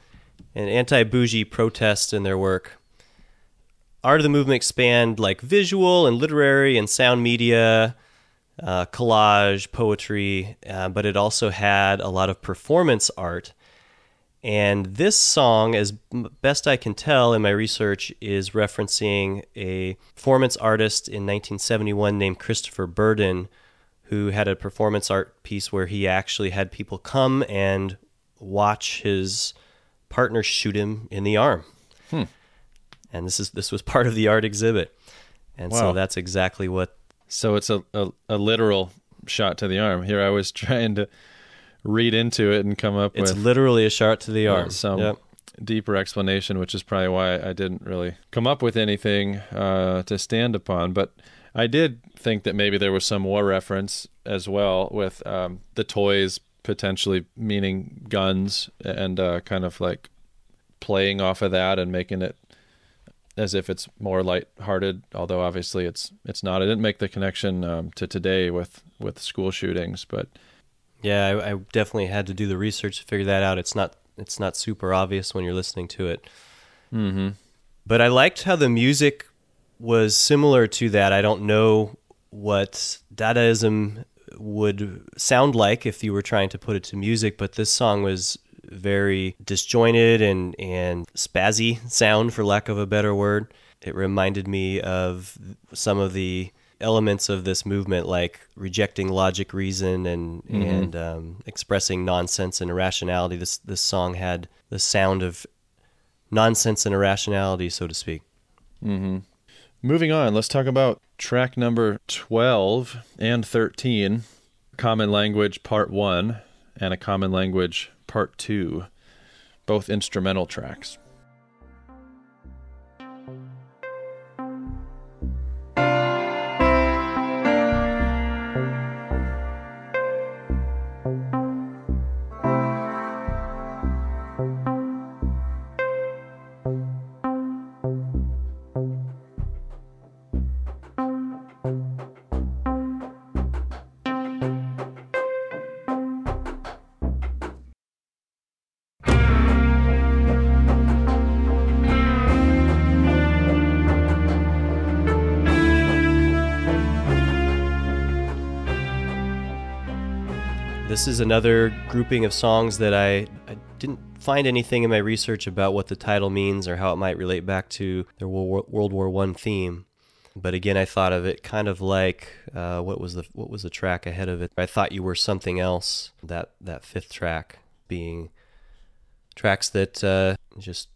S1: an anti-bougie protest in their work. Art of the movement expand like visual and literary and sound media, uh, collage, poetry, uh, but it also had a lot of performance art. And this song, as best I can tell in my research, is referencing a performance artist in 1971 named Christopher Burden, who had a performance art piece where he actually had people come and watch his partner shoot him in the arm.
S2: Hmm.
S1: And this is this was *laughs* part of the art exhibit. And
S2: Wow.
S1: so that's exactly what
S2: So it's a, a, a literal shot to the arm. Here I was *laughs* trying to read into it and come up
S1: it's
S2: with
S1: literally a shot to the arm.
S2: some
S1: Yep.
S2: deeper explanation, which is probably why I didn't really come up with anything uh, to stand upon. But I did think that maybe there was some war reference as well, with um, the toys potentially meaning guns and uh, kind of like playing off of that and making it as if it's more light-hearted. Although obviously it's it's not. I didn't make the connection um, to today with with school shootings, but
S1: Yeah, I, I definitely had to do the research to figure that out. It's not it's not super obvious when you're listening to it.
S2: mm-hmm.
S1: But I liked how the music was similar to that. I don't know what Dadaism would sound like if you were trying to put it to music, but this song was very disjointed and, and spazzy sound, for lack of a better word. It reminded me of some of the elements of this movement, like rejecting logic, reason, and and um, expressing nonsense and irrationality. This this song had the sound of nonsense and irrationality, so to speak.
S2: Mm-hmm. Moving on, let's talk about track number 12 and 13 Common Language Part 1 and A Common Language Part 2, both instrumental tracks.
S1: This is another grouping of songs that I, I didn't find anything in my research about what the title means or how it might relate back to their World War One theme. But again, I thought of it kind of like uh, what was the what was the track ahead of it? I thought you were something else. That that fifth track being tracks that uh, just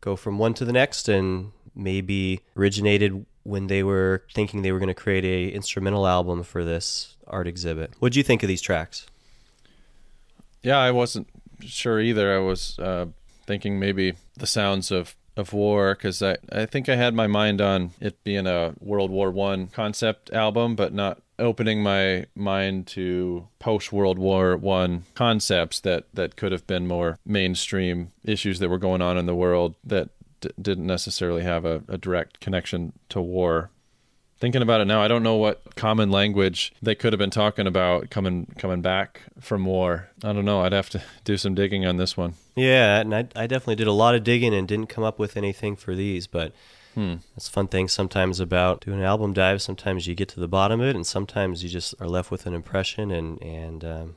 S1: go from one to the next and maybe originated when they were thinking they were going to create a instrumental album for this art exhibit. What do you think of these tracks?
S2: Yeah, I wasn't sure either. I was uh, thinking maybe the sounds of, of war because I, I think I had my mind on it being a World War One concept album, but not opening my mind to post World War One concepts that, that could have been more mainstream issues that were going on in the world that d- didn't necessarily have a, a direct connection to war. Thinking about it now, I don't know what common language they could have been talking about coming coming back from war. I don't know. I'd have to do some digging on this one.
S1: Yeah, and I, I definitely did a lot of digging and didn't come up with anything for these, but
S2: Hmm.
S1: that's a fun thing sometimes about doing an album dive. Sometimes you get to the bottom of it, and sometimes you just are left with an impression, and and um,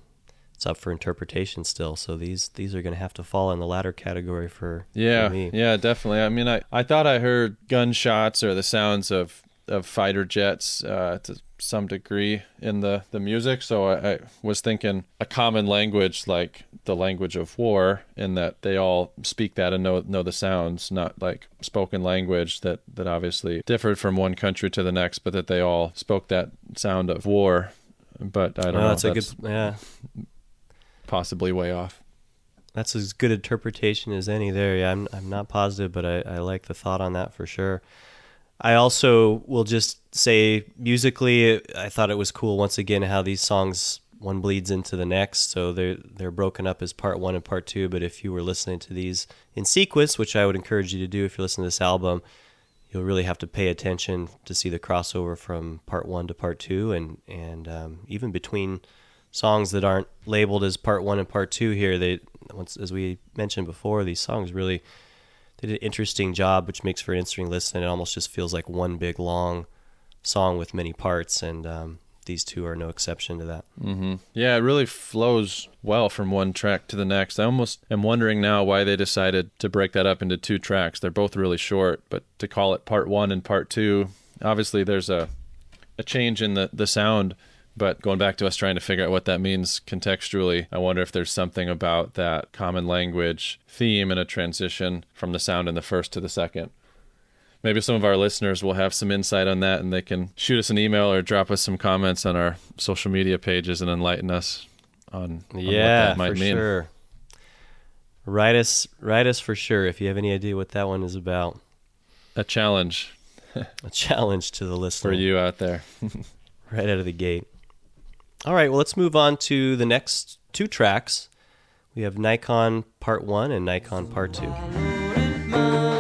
S1: it's up for interpretation still. So these these are going to have to fall in the latter category for,
S2: Yeah,
S1: for me.
S2: yeah, definitely. I mean, I, I thought I heard gunshots or the sounds of, of fighter jets uh, to some degree in the, the music. So I, I was thinking a common language like the language of war, in that they all speak that and know know the sounds, not like spoken language that, that obviously differed from one country to the next, but that they all spoke that sound of war. But I don't
S1: Oh,
S2: know.
S1: that's a good yeah.
S2: possibly way off.
S1: That's as good interpretation as any there. Yeah, I'm I'm not positive, but I, I like the thought on that for sure. I also will just say musically, I thought it was cool once again how these songs one bleeds into the next, so they're they're broken up as part one and part two. But if you were listening to these in sequence, which I would encourage you to do if you're listening to this album, you'll really have to pay attention to see the crossover from part one to part two, and and um, even between songs that aren't labeled as part one and part two here. They, once as we mentioned before, these songs really they did an interesting job, which makes for an interesting listening. It almost just feels like one big long song with many parts, and um, these two are no exception to that.
S2: Mm-hmm. Yeah, it really flows well from one track to the next. I almost am wondering now why they decided to break that up into two tracks. They're both really short, but to call it part one and part two, obviously there's a a change in the the sound but going back to us trying to figure out what that means contextually, I wonder if there's something about that common language theme in a transition from the sound in the first to the second. Maybe some of our listeners will have some insight on that and they can shoot us an email or drop us some comments on our social media pages and enlighten us on, on
S1: yeah,
S2: what that might
S1: for
S2: mean.
S1: sure. Write us, write us for sure if you have any idea what that one is about.
S2: A challenge *laughs*
S1: A challenge to the listener
S2: for you out there. *laughs*
S1: right out of the gate. All right, well, let's move on to the next two tracks. We have Nikon Part 1 and Nikon Part 2.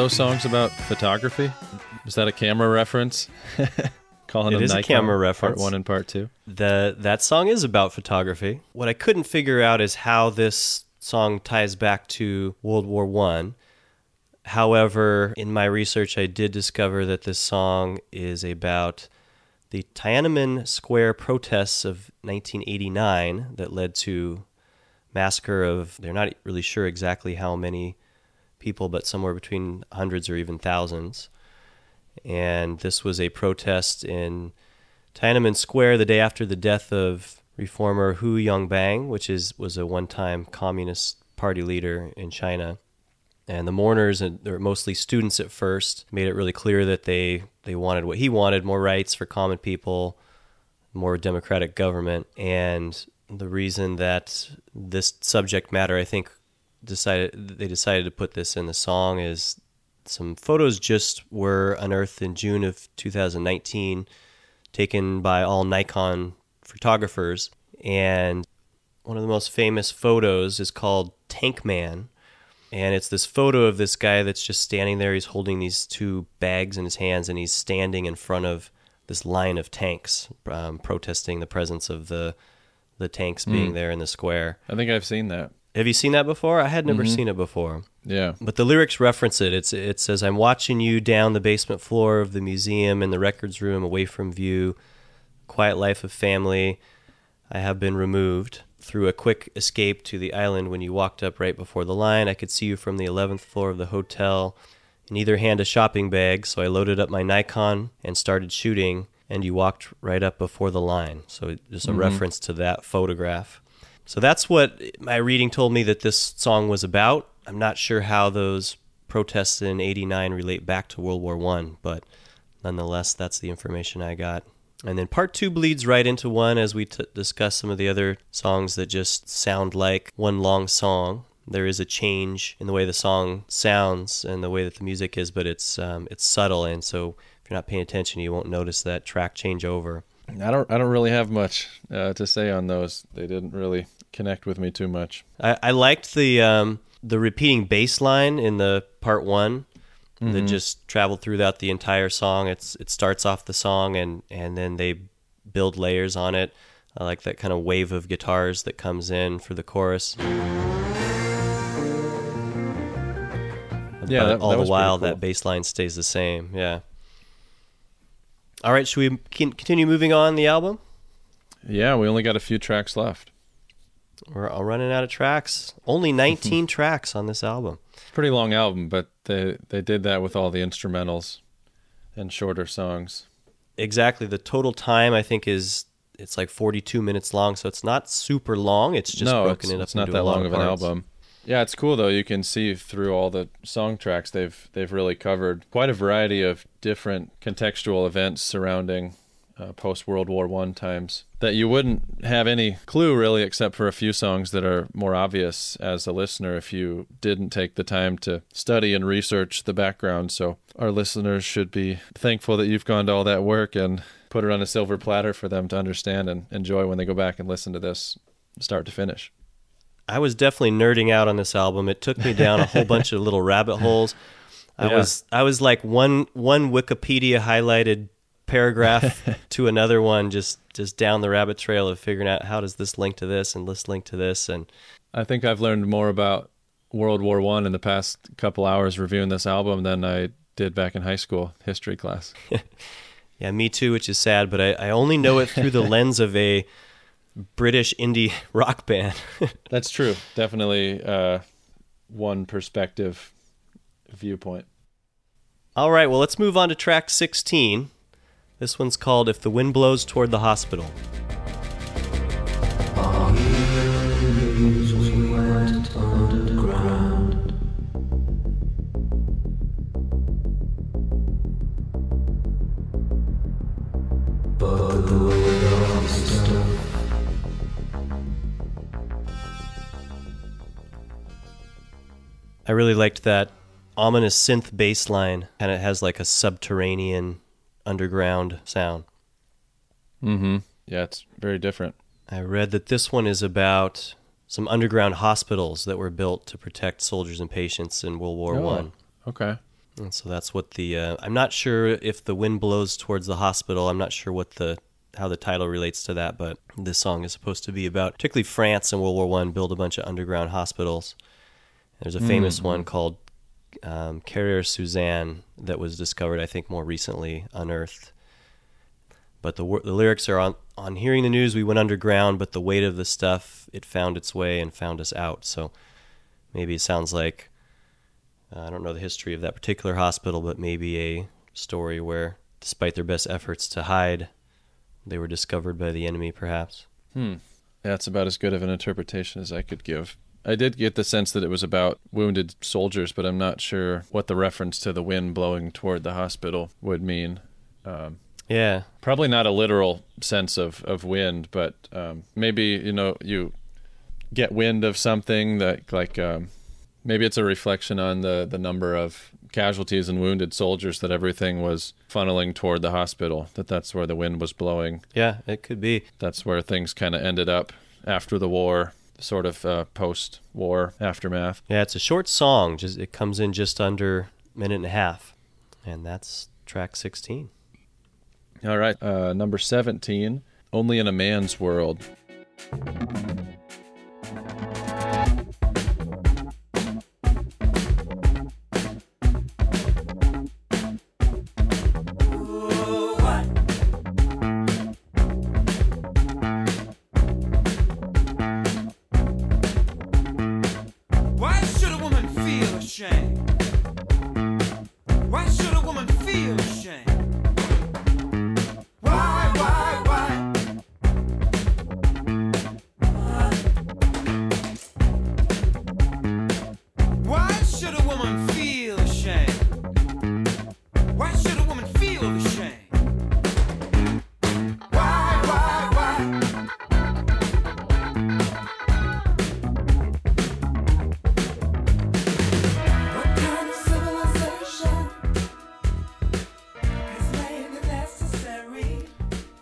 S3: Those
S2: songs about photography? Is that a camera reference? *laughs* Calling
S1: It is a
S2: Nikon
S1: camera
S2: Part one and part two.
S1: The that song is about photography. What I couldn't figure out is how this song ties back to World War One. However, in my research, I did discover that this song is about the Tiananmen Square protests of 1989 that led to massacre of they're not really sure exactly how many people, but somewhere between hundreds or even thousands. And this was a protest in Tiananmen Square the day after the death of reformer Hu Yaobang, which is was a one-time communist party leader in China. And the mourners, and they were mostly students at first, made it really clear that they they wanted what he wanted: more rights for common people, more democratic government. And the reason that this subject matter, I think, decided they decided to put this in the song is some photos just were unearthed in June of 2019 taken by all Nikon photographers. And one of the most famous photos is called Tank Man. And it's this photo of this guy that's just standing there. He's holding these two bags in his hands and he's standing in front of this line of tanks um, protesting the presence of the, the tanks being there in the square.
S2: I think I've seen that.
S1: Have you seen that before? I had never mm-hmm. seen it before.
S2: Yeah.
S1: But the lyrics reference it. It's it says, "I'm watching you down the basement floor of the museum in the records room, away from view. Quiet life of family. I have been removed through a quick escape to the island. When you walked up right before the line, I could see you from the 11th floor of the hotel. In either hand, a shopping bag. So I loaded up my Nikon and started shooting. And you walked right up before the line. So just a mm-hmm. reference to that photograph." So that's what my reading told me that this song was about. I'm not sure how those protests in 89 relate back to World War 1, but nonetheless that's the information I got. And then part 2 bleeds right into one as we t- discuss some of the other songs that just sound like one long song. There is a change in the way the song sounds and the way that the music is, but it's um, it's subtle, and so if you're not paying attention, you won't notice that track change over.
S2: I don't I don't really have much uh, to say on those. They didn't really connect with me too much.
S1: I, I liked the um, the repeating bass line in the part one. that just traveled throughout the entire song. It's it starts off the song and and then they build layers on it. I like that kind of wave of guitars that comes in for the chorus.
S2: Yeah, that-
S1: all
S2: that
S1: the while
S2: cool.
S1: that bass line stays the same. Yeah. All right, should we continue moving on the album?
S2: Yeah, we only got a few tracks left.
S1: We're all running out of tracks. Only *laughs* 19 tracks on this album.
S2: Pretty long album, but they they did that with all the instrumentals and shorter songs.
S1: Exactly. The total time I think is it's like 42 minutes long, so it's not super long. It's just
S2: no,
S1: broken
S2: it's,
S1: it up
S2: it's not
S1: into
S2: that long of an album. Yeah, it's cool though. You can see through all the song tracks they've they've really covered quite a variety of different contextual events surrounding uh, post World War One times that you wouldn't have any clue really, except for a few songs that are more obvious as a listener if you didn't take the time to study and research the background. So our listeners should be thankful that you've gone to all that work and put it on a silver platter for them to understand and enjoy when they go back and listen to this start to finish.
S1: I was definitely nerding out on this album. It took me down a whole bunch of little rabbit holes. I *laughs*
S2: Yeah.
S1: was I was like one one Wikipedia highlighted paragraph *laughs* to another one just just down the rabbit trail of figuring out how does this link to this and this link to this and
S2: I think I've learned more about World War One in the past couple hours reviewing this album than I did back in high school history class. *laughs*
S1: yeah, me too, which is sad, but I, I only know it through the *laughs* lens of a British indie rock band.
S2: That's true. Definitely uh, one perspective viewpoint.
S1: All right, well, let's move on to track 16. This one's called If the Wind Blows Toward the Hospital. I really liked that ominous synth bass line, and it has like a subterranean underground sound.
S2: Mm-hmm. Yeah, it's very different.
S1: I read that this one is about some underground hospitals that were built to protect soldiers and patients in World War
S2: Oh.
S1: One.
S2: Okay.
S1: And so that's what the uh, I'm not sure if the wind blows towards the hospital. I'm not sure what the how the title relates to that, but this song is supposed to be about particularly France in World War One build a bunch of underground hospitals. There's a famous one called um, Carrier Suzanne that was discovered, I think, more recently unearthed. But the the lyrics are on on hearing the news we went underground, but the weight of the stuff it found its way and found us out. So maybe it sounds like uh, I don't know the history of that particular hospital, but maybe a story where, despite their best efforts to hide, they were discovered by the enemy, perhaps.
S2: Hmm. That's about as good of an interpretation as I could give. I did get the sense that it was about wounded soldiers, but I'm not sure what the reference to the wind blowing toward the hospital would mean. Um,
S1: Yeah,
S2: probably not a literal sense of, of wind, but um, maybe you know you get wind of something that like um, maybe it's a reflection on the the number of casualties and wounded soldiers that everything was funneling toward the hospital. That that's where the wind was blowing.
S1: yeah, it could be.
S2: That's where things kind of ended up after the war, sort of uh, post-war aftermath.
S1: Yeah, it's a short song. Just it comes in just under a minute and a half, and that's track sixteen.
S2: All right, uh, number seventeen. Only in a man's world.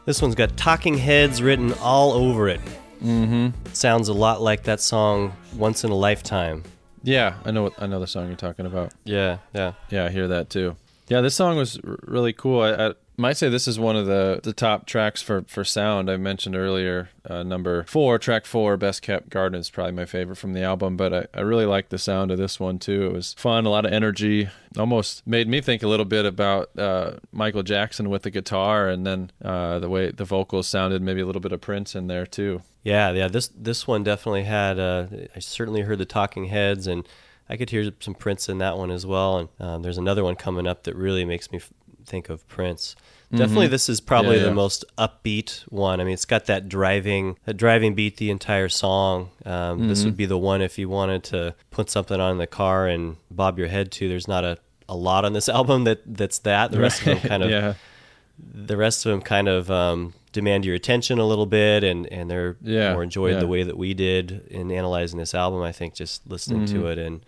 S1: This one's got Talking Heads written all over it. Mm-hmm. Sounds a lot like that song "Once in a Lifetime."
S2: Yeah, I know. I know the song you're talking about.
S1: Yeah, yeah.
S2: Yeah, I hear that too. Yeah, this song was r- really cool. I, I might say this is one of the, the top tracks for, for sound. I mentioned earlier, uh, number four, track four, Best Kept Garden is probably my favorite from the album, but I, I really like the sound of this one too. It was fun, a lot of energy, almost made me think a little bit about uh, Michael Jackson with the guitar, and then uh, the way the vocals sounded, maybe a little bit of Prince in there too.
S1: Yeah, yeah. This this one definitely had. Uh, I certainly heard the Talking Heads, and I could hear some Prince in that one as well. And um, there's another one coming up that really makes me f- think of Prince. Definitely, this is probably
S2: Mm-hmm. Yeah,
S1: the most upbeat one. I mean, it's got that driving, that driving beat the entire song. Um, This
S2: Mm-hmm.
S1: would be the one if you wanted to put something on in the car and bob your head to. There's not a, a lot on this *laughs* album that that's that. The rest of them kind of
S2: yeah,
S1: the rest of them kind of um, demand your attention a little bit, and and they're
S2: Yeah,
S1: more enjoyed
S2: yeah.
S1: the way that we did in analyzing this album. I think just listening
S2: Mm-hmm.
S1: to it, and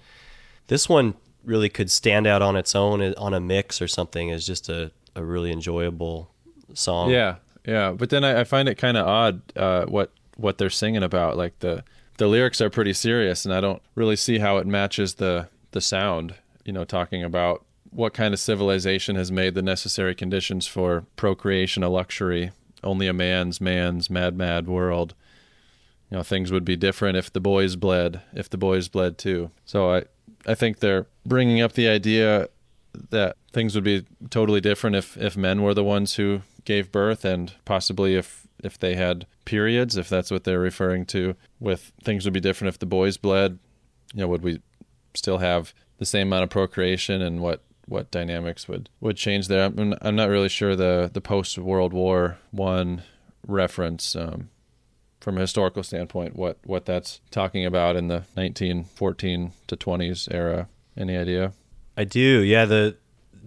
S1: this one really could stand out on its own on a mix or something as just a, a really enjoyable song.
S2: Yeah, yeah. But then I, I find it kind of odd uh, what what they're singing about. Like the the lyrics are pretty serious, and I don't really see how it matches the the sound. You know, talking about what kind of civilization has made the necessary conditions for procreation a luxury. Only a man's man's mad mad world. You know, things would be different if the boys bled. If the boys bled too. So I I think they're bringing up the idea that things would be totally different if if men were the ones who gave birth and possibly if if they had periods if that's what they're referring to with things would be different if the boys bled. You know would we still have the same amount of procreation and what what dynamics would would change there? I'm, I'm not really sure the the post world war 1 reference um from a historical standpoint what what that's talking about in the 1914 to 20s era. Any idea?
S1: I do. Yeah, the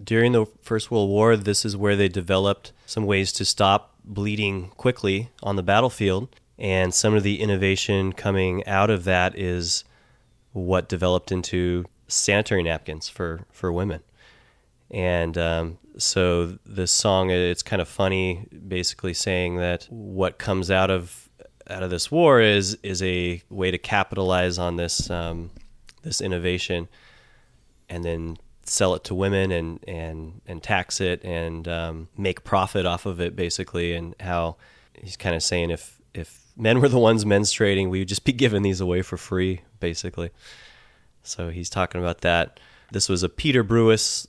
S1: during the First World War, this is where they developed some ways to stop bleeding quickly on the battlefield, and some of the innovation coming out of that is what developed into sanitary napkins for for women. And um, so this song, it's kind of funny, basically saying that what comes out of out of this war is is a way to capitalize on this um, this innovation and then sell it to women and and and tax it and um, make profit off of it basically and how he's kind of saying if if men were the ones menstruating we would just be *laughs* giving these away for free basically. So he's talking about that. This was a peter brewis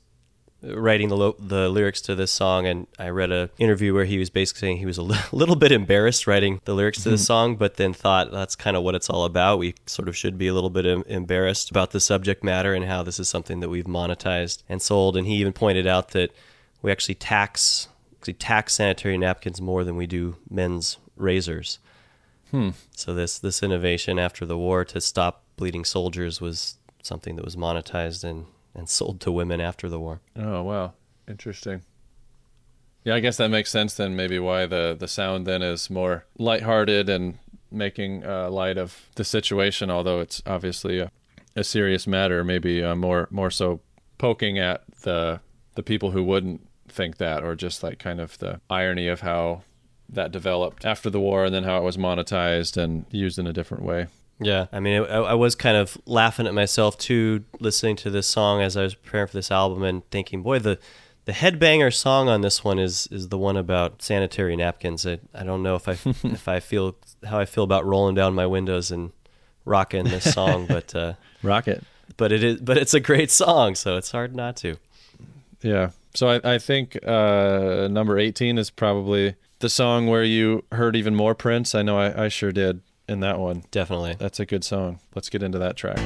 S1: writing the lo- the lyrics to this song and I read a interview where he was basically saying he was a li- *laughs* little bit embarrassed writing the lyrics to the song but then thought that's kind of what it's all about. We sort of should be a little bit em- embarrassed about the subject matter and how this is something that we've monetized and sold. And he even pointed out that we actually tax actually tax sanitary napkins more than we do men's razors. Hmm. so this this innovation after the war to stop bleeding soldiers was something that was monetized and and sold to women after the war
S2: Oh wow, interesting. Yeah, I guess that makes sense then. Maybe why the the sound then is more lighthearted and making uh, light of the situation, although it's obviously a, a serious matter. Maybe uh, more more so poking at the the people who wouldn't think that, or just like kind of the irony of how that developed after the war, and then how it was monetized and used in a different way.
S1: Yeah, I mean, I, I was kind of laughing at myself too, listening to this song as I was preparing for this album, and thinking, boy, the the headbanger song on this one is is the one about sanitary napkins. I, I don't know if I *laughs* if I feel how I feel about rolling down my windows and rocking this song, *laughs* but uh,
S2: Rocket.
S1: but it is but it's a great song, so it's hard not to.
S2: Yeah. So I, I think uh, number 18 is probably the song where you heard even more Prince. I know I, I sure did in that one.
S1: Definitely.
S2: That's a good song. Let's get into that track.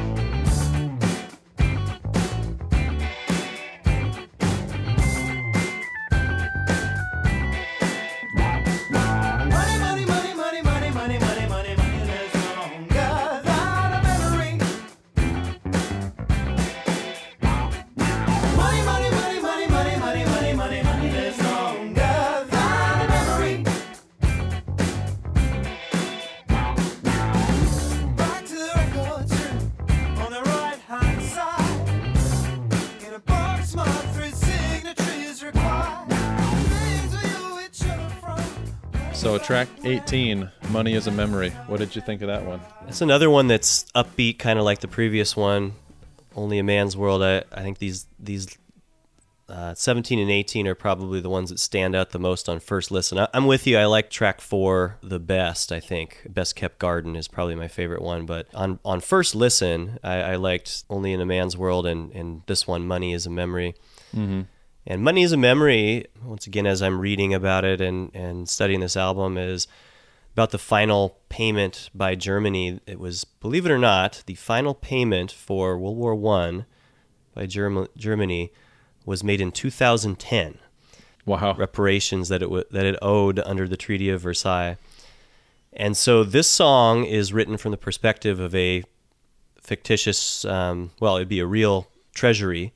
S2: 18, Money is a Memory. What did you think of that one?
S1: It's another one that's upbeat, kind of like the previous one. Only a Man's World. I, I think these these uh, 17 and 18 are probably the ones that stand out the most on first listen. I, I'm with you. I like track four the best. I think Best Kept Garden is probably my favorite one. But on on first listen, I, I liked Only in a Man's World and and this one, Money is a Memory. And Money is a Memory, once again, as I'm reading about it and, and studying this album, is about the final payment by Germany. It was, believe it or not, the final payment for World War One by Germ- Germany was made in 2010.
S2: Wow.
S1: Reparations that it w- that it owed under the Treaty of Versailles. And so this song is written from the perspective of a fictitious, um, well, it'd be a real treasury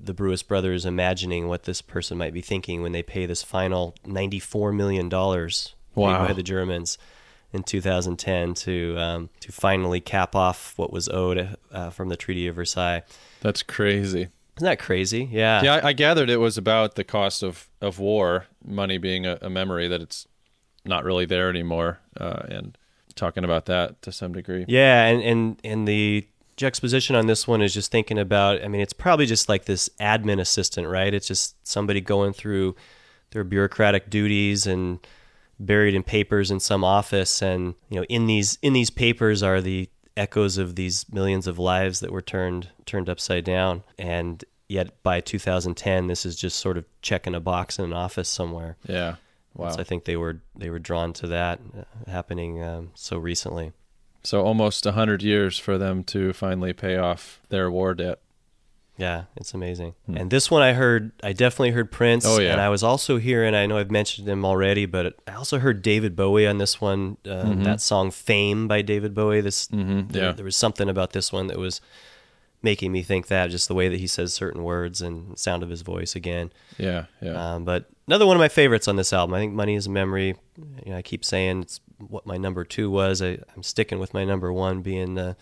S1: the Brewis brothers imagining what this person might be thinking when they pay this final $94 million
S2: Wow.
S1: by the Germans in 2010 to um, to finally cap off what was owed uh, from the Treaty of Versailles.
S2: That's crazy.
S1: Isn't that crazy? Yeah.
S2: Yeah, I, I gathered it was about the cost of, of war, money being a, a memory that it's not really there anymore, uh, and talking about that to some degree.
S1: Yeah, and, and and the juxtaposition on this one is just thinking about. I mean, it's probably just like this admin assistant, right? It's just somebody going through their bureaucratic duties and buried in papers in some office, and you know, in these in these papers are the echoes of these millions of lives that were turned turned upside down, and yet by 2010, this is just sort of checking a box in an office somewhere.
S2: Yeah. Wow.
S1: So I think they were they were drawn to that happening um, so recently.
S2: So almost a hundred years for them to finally pay off their war debt.
S1: Yeah, it's amazing. And this one I heard, I definitely heard Prince.
S2: Hmm. Oh, yeah.
S1: And I was also hearing, I know I've mentioned him already, but I also heard David Bowie on this one. Uh, That song "Fame" by David Bowie. This,
S2: Mhm,
S1: there,
S2: yeah.
S1: there was something about this one that was making me think that, just the way that he says certain words and sound of his voice again.
S2: Yeah. Yeah.
S1: Um, but another one of my favorites on this album. I think "Money Is a Memory." You know, I keep saying it's what my number two was. I, I'm sticking with my number one being uh,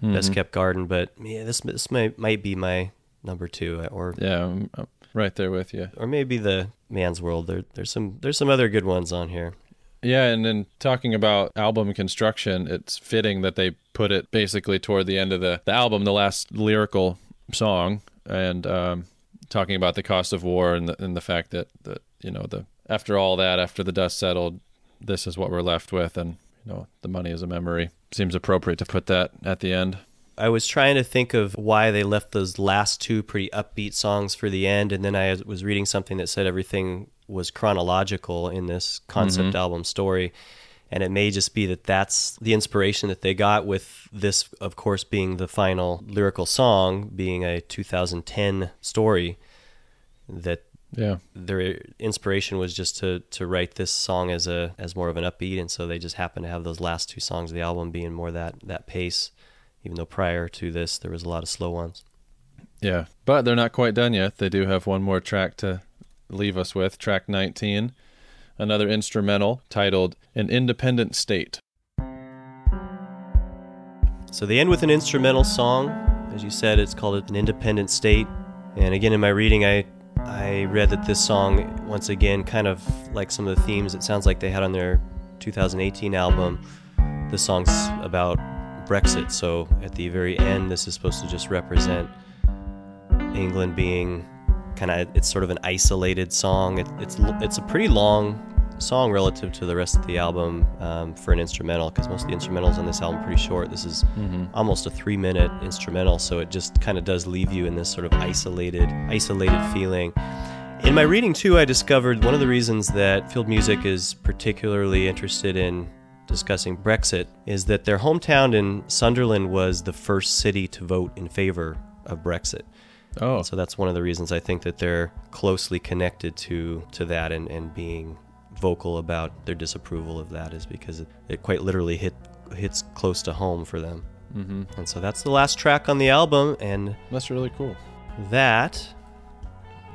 S1: "Best
S2: Mm-hmm.
S1: Kept Garden," but yeah, this this might might be my number two, or
S2: yeah. I'm right there with you.
S1: or maybe the Man's World. There, there's some there's some other good ones on here.
S2: Yeah, and then talking about album construction, it's fitting that they put it basically toward the end of the, the album, the last lyrical song, and um, talking about the cost of war and the, and the fact that, that you know the after all that, after the dust settled, this is what we're left with, and you know the money is a memory. Seems appropriate to put that at the end.
S1: I was trying to think of why they left those last two pretty upbeat songs for the end, and then I was reading something that said everything was chronological in this concept mm-hmm. album story. And it may just be that that's the inspiration that they got with this, of course, being the final lyrical song, being a 2010 story. That
S2: Yeah,
S1: their inspiration was just to to write this song as a as more of an upbeat, and so they just happened to have those last two songs of the album being more that that pace. Even though prior to this there was a lot of slow ones.
S2: yeah, but they're not quite done yet. They do have one more track to leave us with, track 19, another instrumental titled "An Independent State."
S1: So they end with an instrumental song. As you said, it's called an independent state. And again, in my reading, I I read that this song, once again, kind of like some of the themes it sounds like they had on their 2018 album. The song's about Brexit. So at the very end, this is supposed to just represent England being kind of it's sort of an isolated song. It, it's it's a pretty long song relative to the rest of the album um, for an instrumental because most of the instrumentals on this album are pretty short. This is almost a three minute instrumental, so it just kind of does leave you in this sort of isolated isolated feeling. In my reading too, I discovered one of the reasons that field music is particularly interested in discussing Brexit is that their hometown in Sunderland was the first city to vote in favor of Brexit.
S2: Oh,
S1: So that's one of the reasons I think that they're closely connected to to that and, and being vocal about their disapproval of that is because it, it quite literally hit hits close to home for them. Mm-hmm. And so that's the last track on the album, and
S2: that's really cool.
S1: that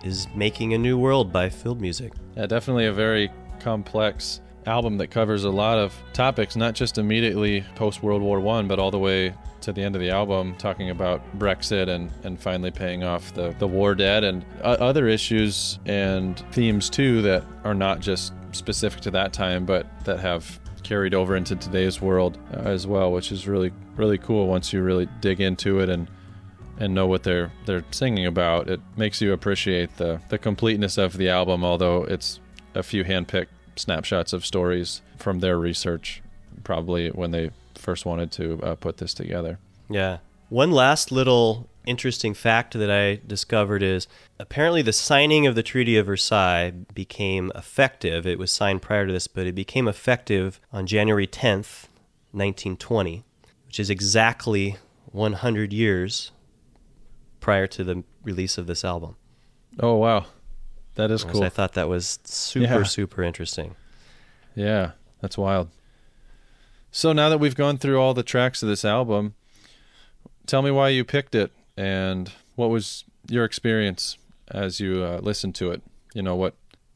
S1: is "Making a New World" by Field Music.
S2: Yeah, definitely a very complex album that covers a lot of topics, not just immediately post World War One, but all the way to the end of the album, talking about Brexit and, and finally paying off the, the war debt and uh, other issues and themes too that are not just specific to that time, but that have carried over into today's world uh, as well, which is really really cool once you really dig into it and and know what they're they're singing about. It makes you appreciate the the completeness of the album, although it's a few handpicked snapshots of stories from their research, probably when they first wanted to uh, put this together.
S1: Yeah. One last little interesting fact that I discovered is apparently the signing of the Treaty of Versailles became effective. It was signed prior to this, but it became effective on January 10th, 1920, which is exactly 100 years prior to the release of this album.
S2: Oh wow, that is cool.
S1: I thought that was super,
S2: Yeah.
S1: super interesting.
S2: Yeah, that's wild. So now that we've gone through all the tracks of this album, tell me why you picked it and what was your experience as you uh, listened to it. You know what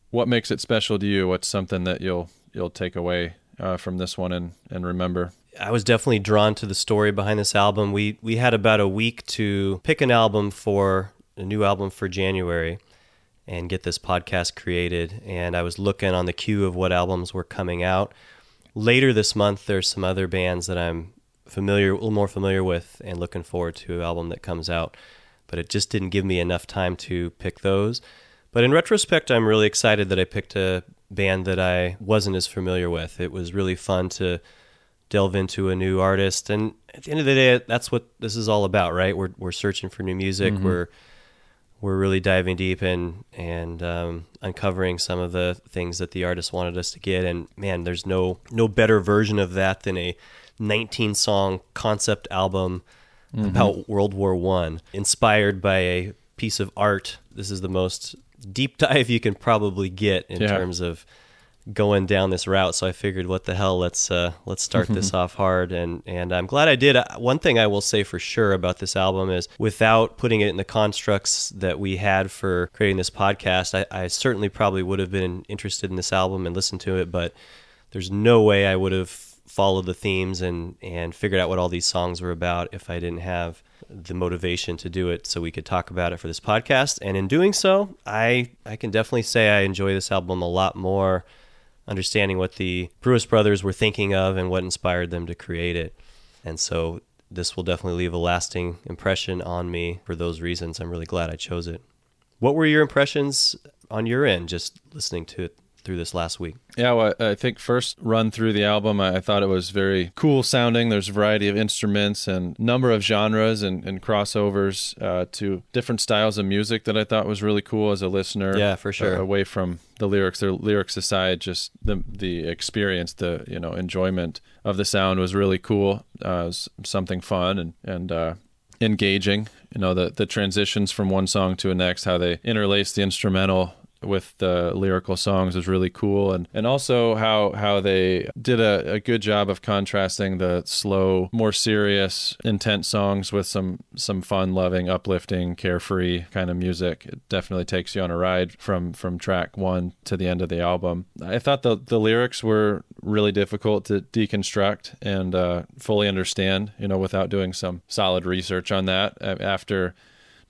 S2: what makes it special to you? What's something that you'll you'll take away uh, from this one and and remember?
S1: I was definitely drawn to the story behind this album. We we had about a week to pick an album for a new album for January and get this podcast created and I was looking on the queue of what albums were coming out. Later this month there's some other bands that I'm familiar a little more familiar with and looking forward to an album that comes out, but it just didn't give me enough time to pick those. But in retrospect, I'm really excited that I picked a band that I wasn't as familiar with. It was really fun to delve into a new artist and at the end of the day that's what this is all about right we're, we're searching for new music we're we're really diving deep and and um, uncovering some of the things that the artist wanted us to get and man there's no no better version of that than a 19 song concept album about world war one inspired by a piece of art this is the most deep *laughs* dive you can probably get in
S2: Yeah.
S1: terms of going down this route. So I figured, what the hell? Let's uh, let's start this off hard, and and I'm glad I did. Uh, One thing I will say for sure about this album is, without putting it in the constructs that we had for creating this podcast, I, I certainly probably would have been interested in this album and listened to it, but there's no way I would have followed the themes and and figured out what all these songs were about if I didn't have the motivation to do it so we could talk about it for this podcast and in doing so I I can definitely say I enjoy this album a lot more understanding what the Brewis brothers were thinking of and what inspired them to create it. And so this will definitely leave a lasting impression on me for those reasons. I'm really glad I chose it. What were your impressions on your end just listening to it through this last week?
S2: Yeah, well, I think first run through the album, I thought it was very cool sounding. There's a variety of instruments and number of genres and, and crossovers uh, to different styles of music that I thought was really cool as a listener.
S1: Yeah, for sure.
S2: uh, away from the lyrics, their lyrics aside, just the the experience, the you know enjoyment of the sound was really cool. Uh, was something fun and and uh, engaging. You know, the the transitions from one song to the next, how they interlace the instrumental with the lyrical songs is really cool. And and also how how they did a, a good job of contrasting the slow more serious intense songs with some some fun loving uplifting carefree kind of music. It definitely takes you on a ride from from track one to the end of the album. I thought the the lyrics were really difficult to deconstruct and uh, fully understand you know without doing some solid research on that after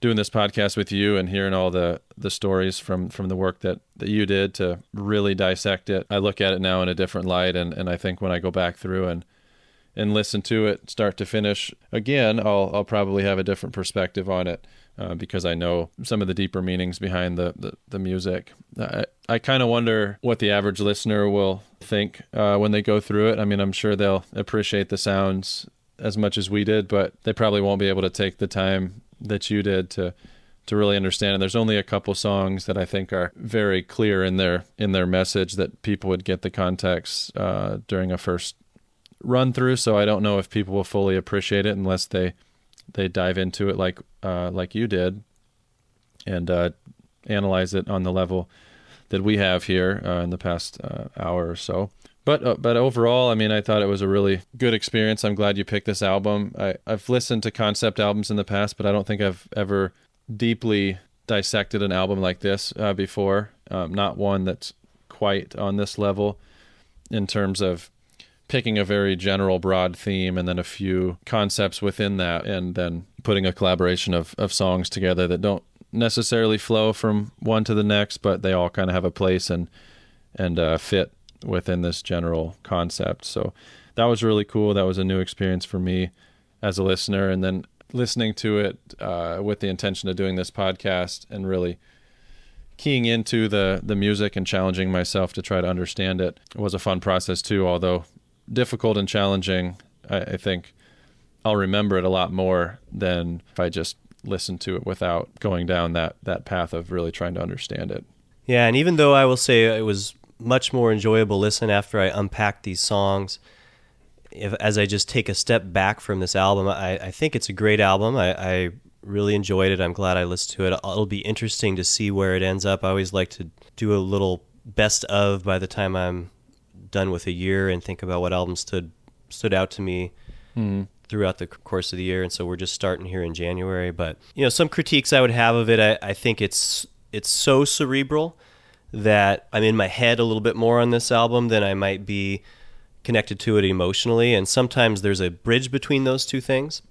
S2: doing this podcast with you and hearing all the the stories from from the work that that you did to really dissect it i look at it now in a different light and and i think when i go back through and and listen to it start to finish again i'll i'll probably have a different perspective on it uh, because I know some of the deeper meanings behind the the, the music. I I kind of wonder what the average listener will think uh, when they go through it. I mean, I'm sure they'll appreciate the sounds as much as we did, but they probably won't be able to take the time that you did to to really understand. And there's only a couple songs that I think are very clear in their in their message that people would get the context uh, during a first run through. So I don't know if people will fully appreciate it unless they they dive into it like uh, like you did and uh, analyze it on the level that we have here uh, in the past uh, hour or so. But uh, but overall, I mean, I thought it was a really good experience. I'm glad you picked this album. I, I've listened to concept albums in the past, but I don't think I've ever deeply dissected an album like this uh, before. Um, not one that's quite on this level in terms of picking a very general broad theme and then a few concepts within that and then putting a collaboration of, of songs together that don't necessarily flow from one to the next but they all kind of have a place and and uh, fit within this general concept so that was really cool that was a new experience for me as a listener, and then listening to it uh, with the intention of doing this podcast and really keying into the the music and challenging myself to try to understand it was a fun process too. Although difficult and challenging, I, I think I'll remember it a lot more than if I just listened to it without going down that that path of really trying to understand it.
S1: Yeah, and even though I will say it was much more enjoyable listen after I unpack these songs, if, as I just take a step back from this album, I, I think it's a great album. I, I really enjoyed it. I'm glad I listened to it. It'll be interesting to see where it ends up. I always like to do a little best of by the time I'm done with a year and think about what albums stood stood out to me hmm. throughout the course of the year. And so we're just starting here in January. But you know, some critiques I would have of it. I, I think it's it's so cerebral that I'm in my head a little bit more on this album than I might be connected to it emotionally. And sometimes there's a bridge between those two things.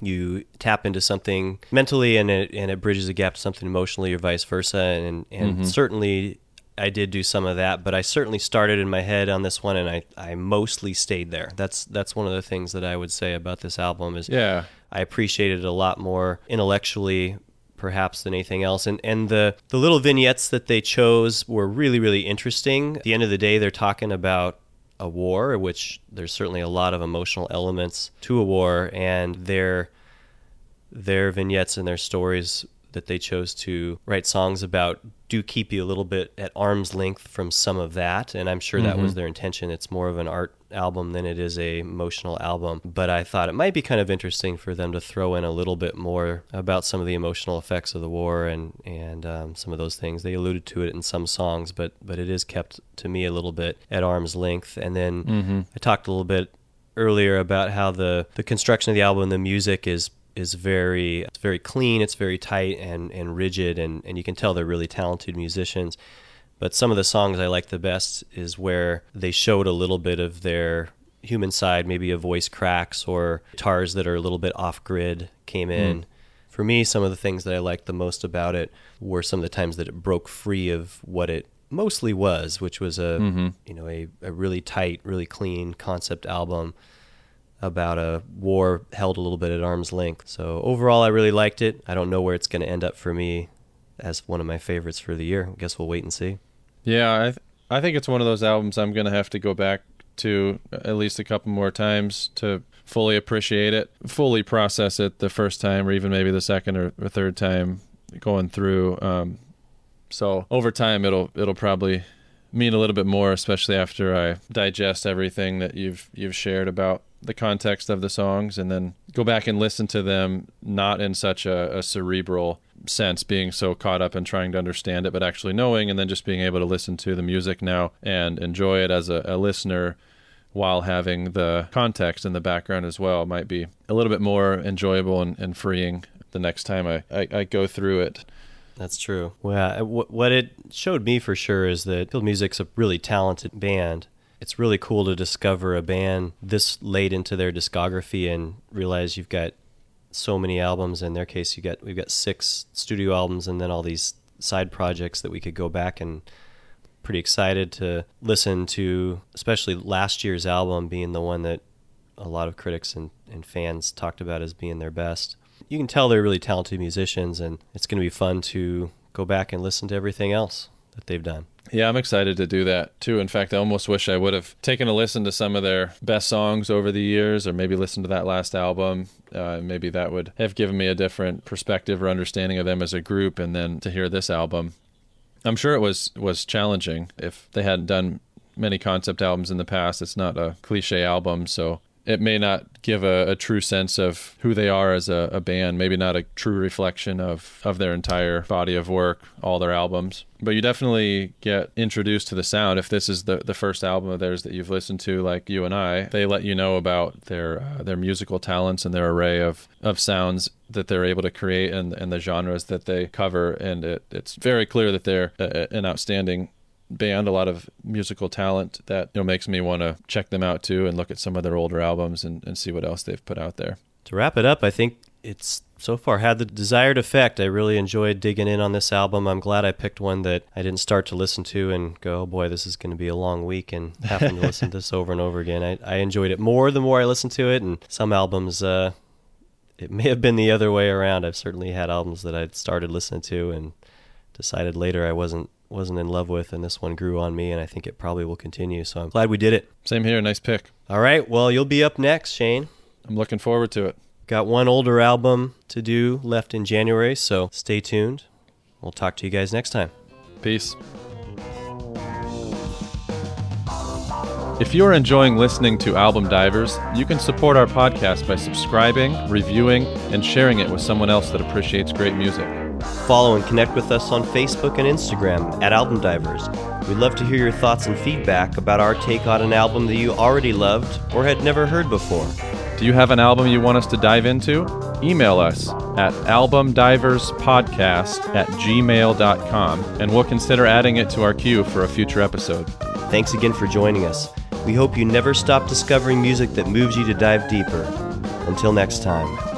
S1: You tap into something mentally, and it and it bridges a gap to something emotionally, or vice versa. And and mm-hmm. certainly, I did do some of that, but I certainly started in my head on this one, and I I mostly stayed there. That's that's one of the things that I would say about this album is
S2: Yeah.
S1: I appreciated it a lot more intellectually perhaps than anything else. And and the the little vignettes that they chose were really really interesting. At the end of the day they're talking about a war which there's certainly a lot of emotional elements to a war and their their vignettes and their stories that they chose to write songs about do keep you a little bit at arm's length from some of that. And i'm sure that was mm-hmm. their intention. It's more of an art album than it is a emotional album but i thought it might be kind of interesting for them to throw in a little bit more about some of the emotional effects of the war and and um, some of those things. They alluded to it in some songs but but it is kept to me a little bit at arm's length. And then i talked a little bit earlier about how the the construction of the album and the music is is very it's very clean, it's very tight and and rigid and and you can tell they're really talented musicians. But some of the songs I like the best is where they showed a little bit of their human side, maybe a voice cracks or guitars that are a little bit off grid came hmm. in. For me, some of the things that I liked the most about it were some of the times that it broke free of what it mostly was, which was a mm-hmm. you know a, a really tight, really clean concept album about a war held a little bit at arm's length. So overall, I really liked it. I don't know where it's going to end up for me as one of my favorites for the year. I guess we'll wait and see.
S2: Yeah, I th- I think it's one of those albums I'm gonna have to go back to at least a couple more times to fully appreciate it, fully process it the first time, or even maybe the second or, or third time going through. Um, so over time, it'll it'll probably mean a little bit more, especially after I digest everything that you've you've shared about the context of the songs, and then go back and listen to them not in such a, a cerebral sense, being so caught up in trying to understand it, but actually knowing, and then just being able to listen to the music now and enjoy it as a, a listener while having the context in the background as well might be a little bit more enjoyable and, and freeing the next time I, I, I go through it.
S1: That's true. Well, uh, wh- what it showed me for sure is that Field Music's a really talented band. It's really cool to discover a band this late into their discography and realize you've got so many albums. In their case, you get we've got six studio albums and then all these side projects that we could go back and pretty excited to listen to, especially last year's album being the one that a lot of critics and, and fans talked about as being their best. You can tell they're really talented musicians, and it's going to be fun to go back and listen to everything else that they've done.
S2: Yeah, I'm excited to do that too. In fact, I almost wish I would have taken a listen to some of their best songs over the years, or maybe listened to that last album. Uh, maybe that would have given me a different perspective or understanding of them as a group, and then to hear this album. I'm sure it was was challenging if they hadn't done many concept albums in the past. It's not a cliche album, so it may not give a, a true sense of who they are as a, a band. Maybe not a true reflection of of their entire body of work, all their albums. But you definitely get introduced to the sound. If this is the, the first album of theirs that you've listened to, like you and I, they let you know about their uh, their musical talents and their array of, of sounds that they're able to create and, and the genres that they cover. And it, it's very clear that they're a, an outstanding band, a lot of musical talent that you know makes me want to check them out too and look at some of their older albums and, and see what else they've put out there.
S1: To wrap it up, I think it's so far had the desired effect. I really enjoyed digging in on this album. I'm glad I picked one that I didn't start to listen to and go, oh boy, this is going to be a long week and *laughs* having to listen to this over and over again. I, I enjoyed it more the more I listened to it, and some albums, uh, it may have been the other way around. I've certainly had albums that I'd started listening to and decided later I wasn't wasn't in love with, and this one grew on me, and I think it probably will continue. So I'm glad we did it.
S2: Same here. Nice pick.
S1: All right, well, you'll be up next, Shane.
S2: I'm looking forward to it.
S1: Got one older album to do left in January, so stay tuned. We'll talk to you guys next time.
S2: Peace. If you are enjoying listening to Album Divers, you can support our podcast by subscribing, reviewing, and sharing it with someone else that appreciates great music.
S1: Follow and connect with us on Facebook and Instagram at Album Divers. We'd love to hear your thoughts and feedback about our take on an album that you already loved or had never heard before.
S2: Do you have an album you want us to dive into? Email us at albumdiverspodcast at gmail.com and we'll consider adding it to our queue for a future episode.
S1: Thanks again for joining us. We hope you never stop discovering music that moves you to dive deeper. Until next time.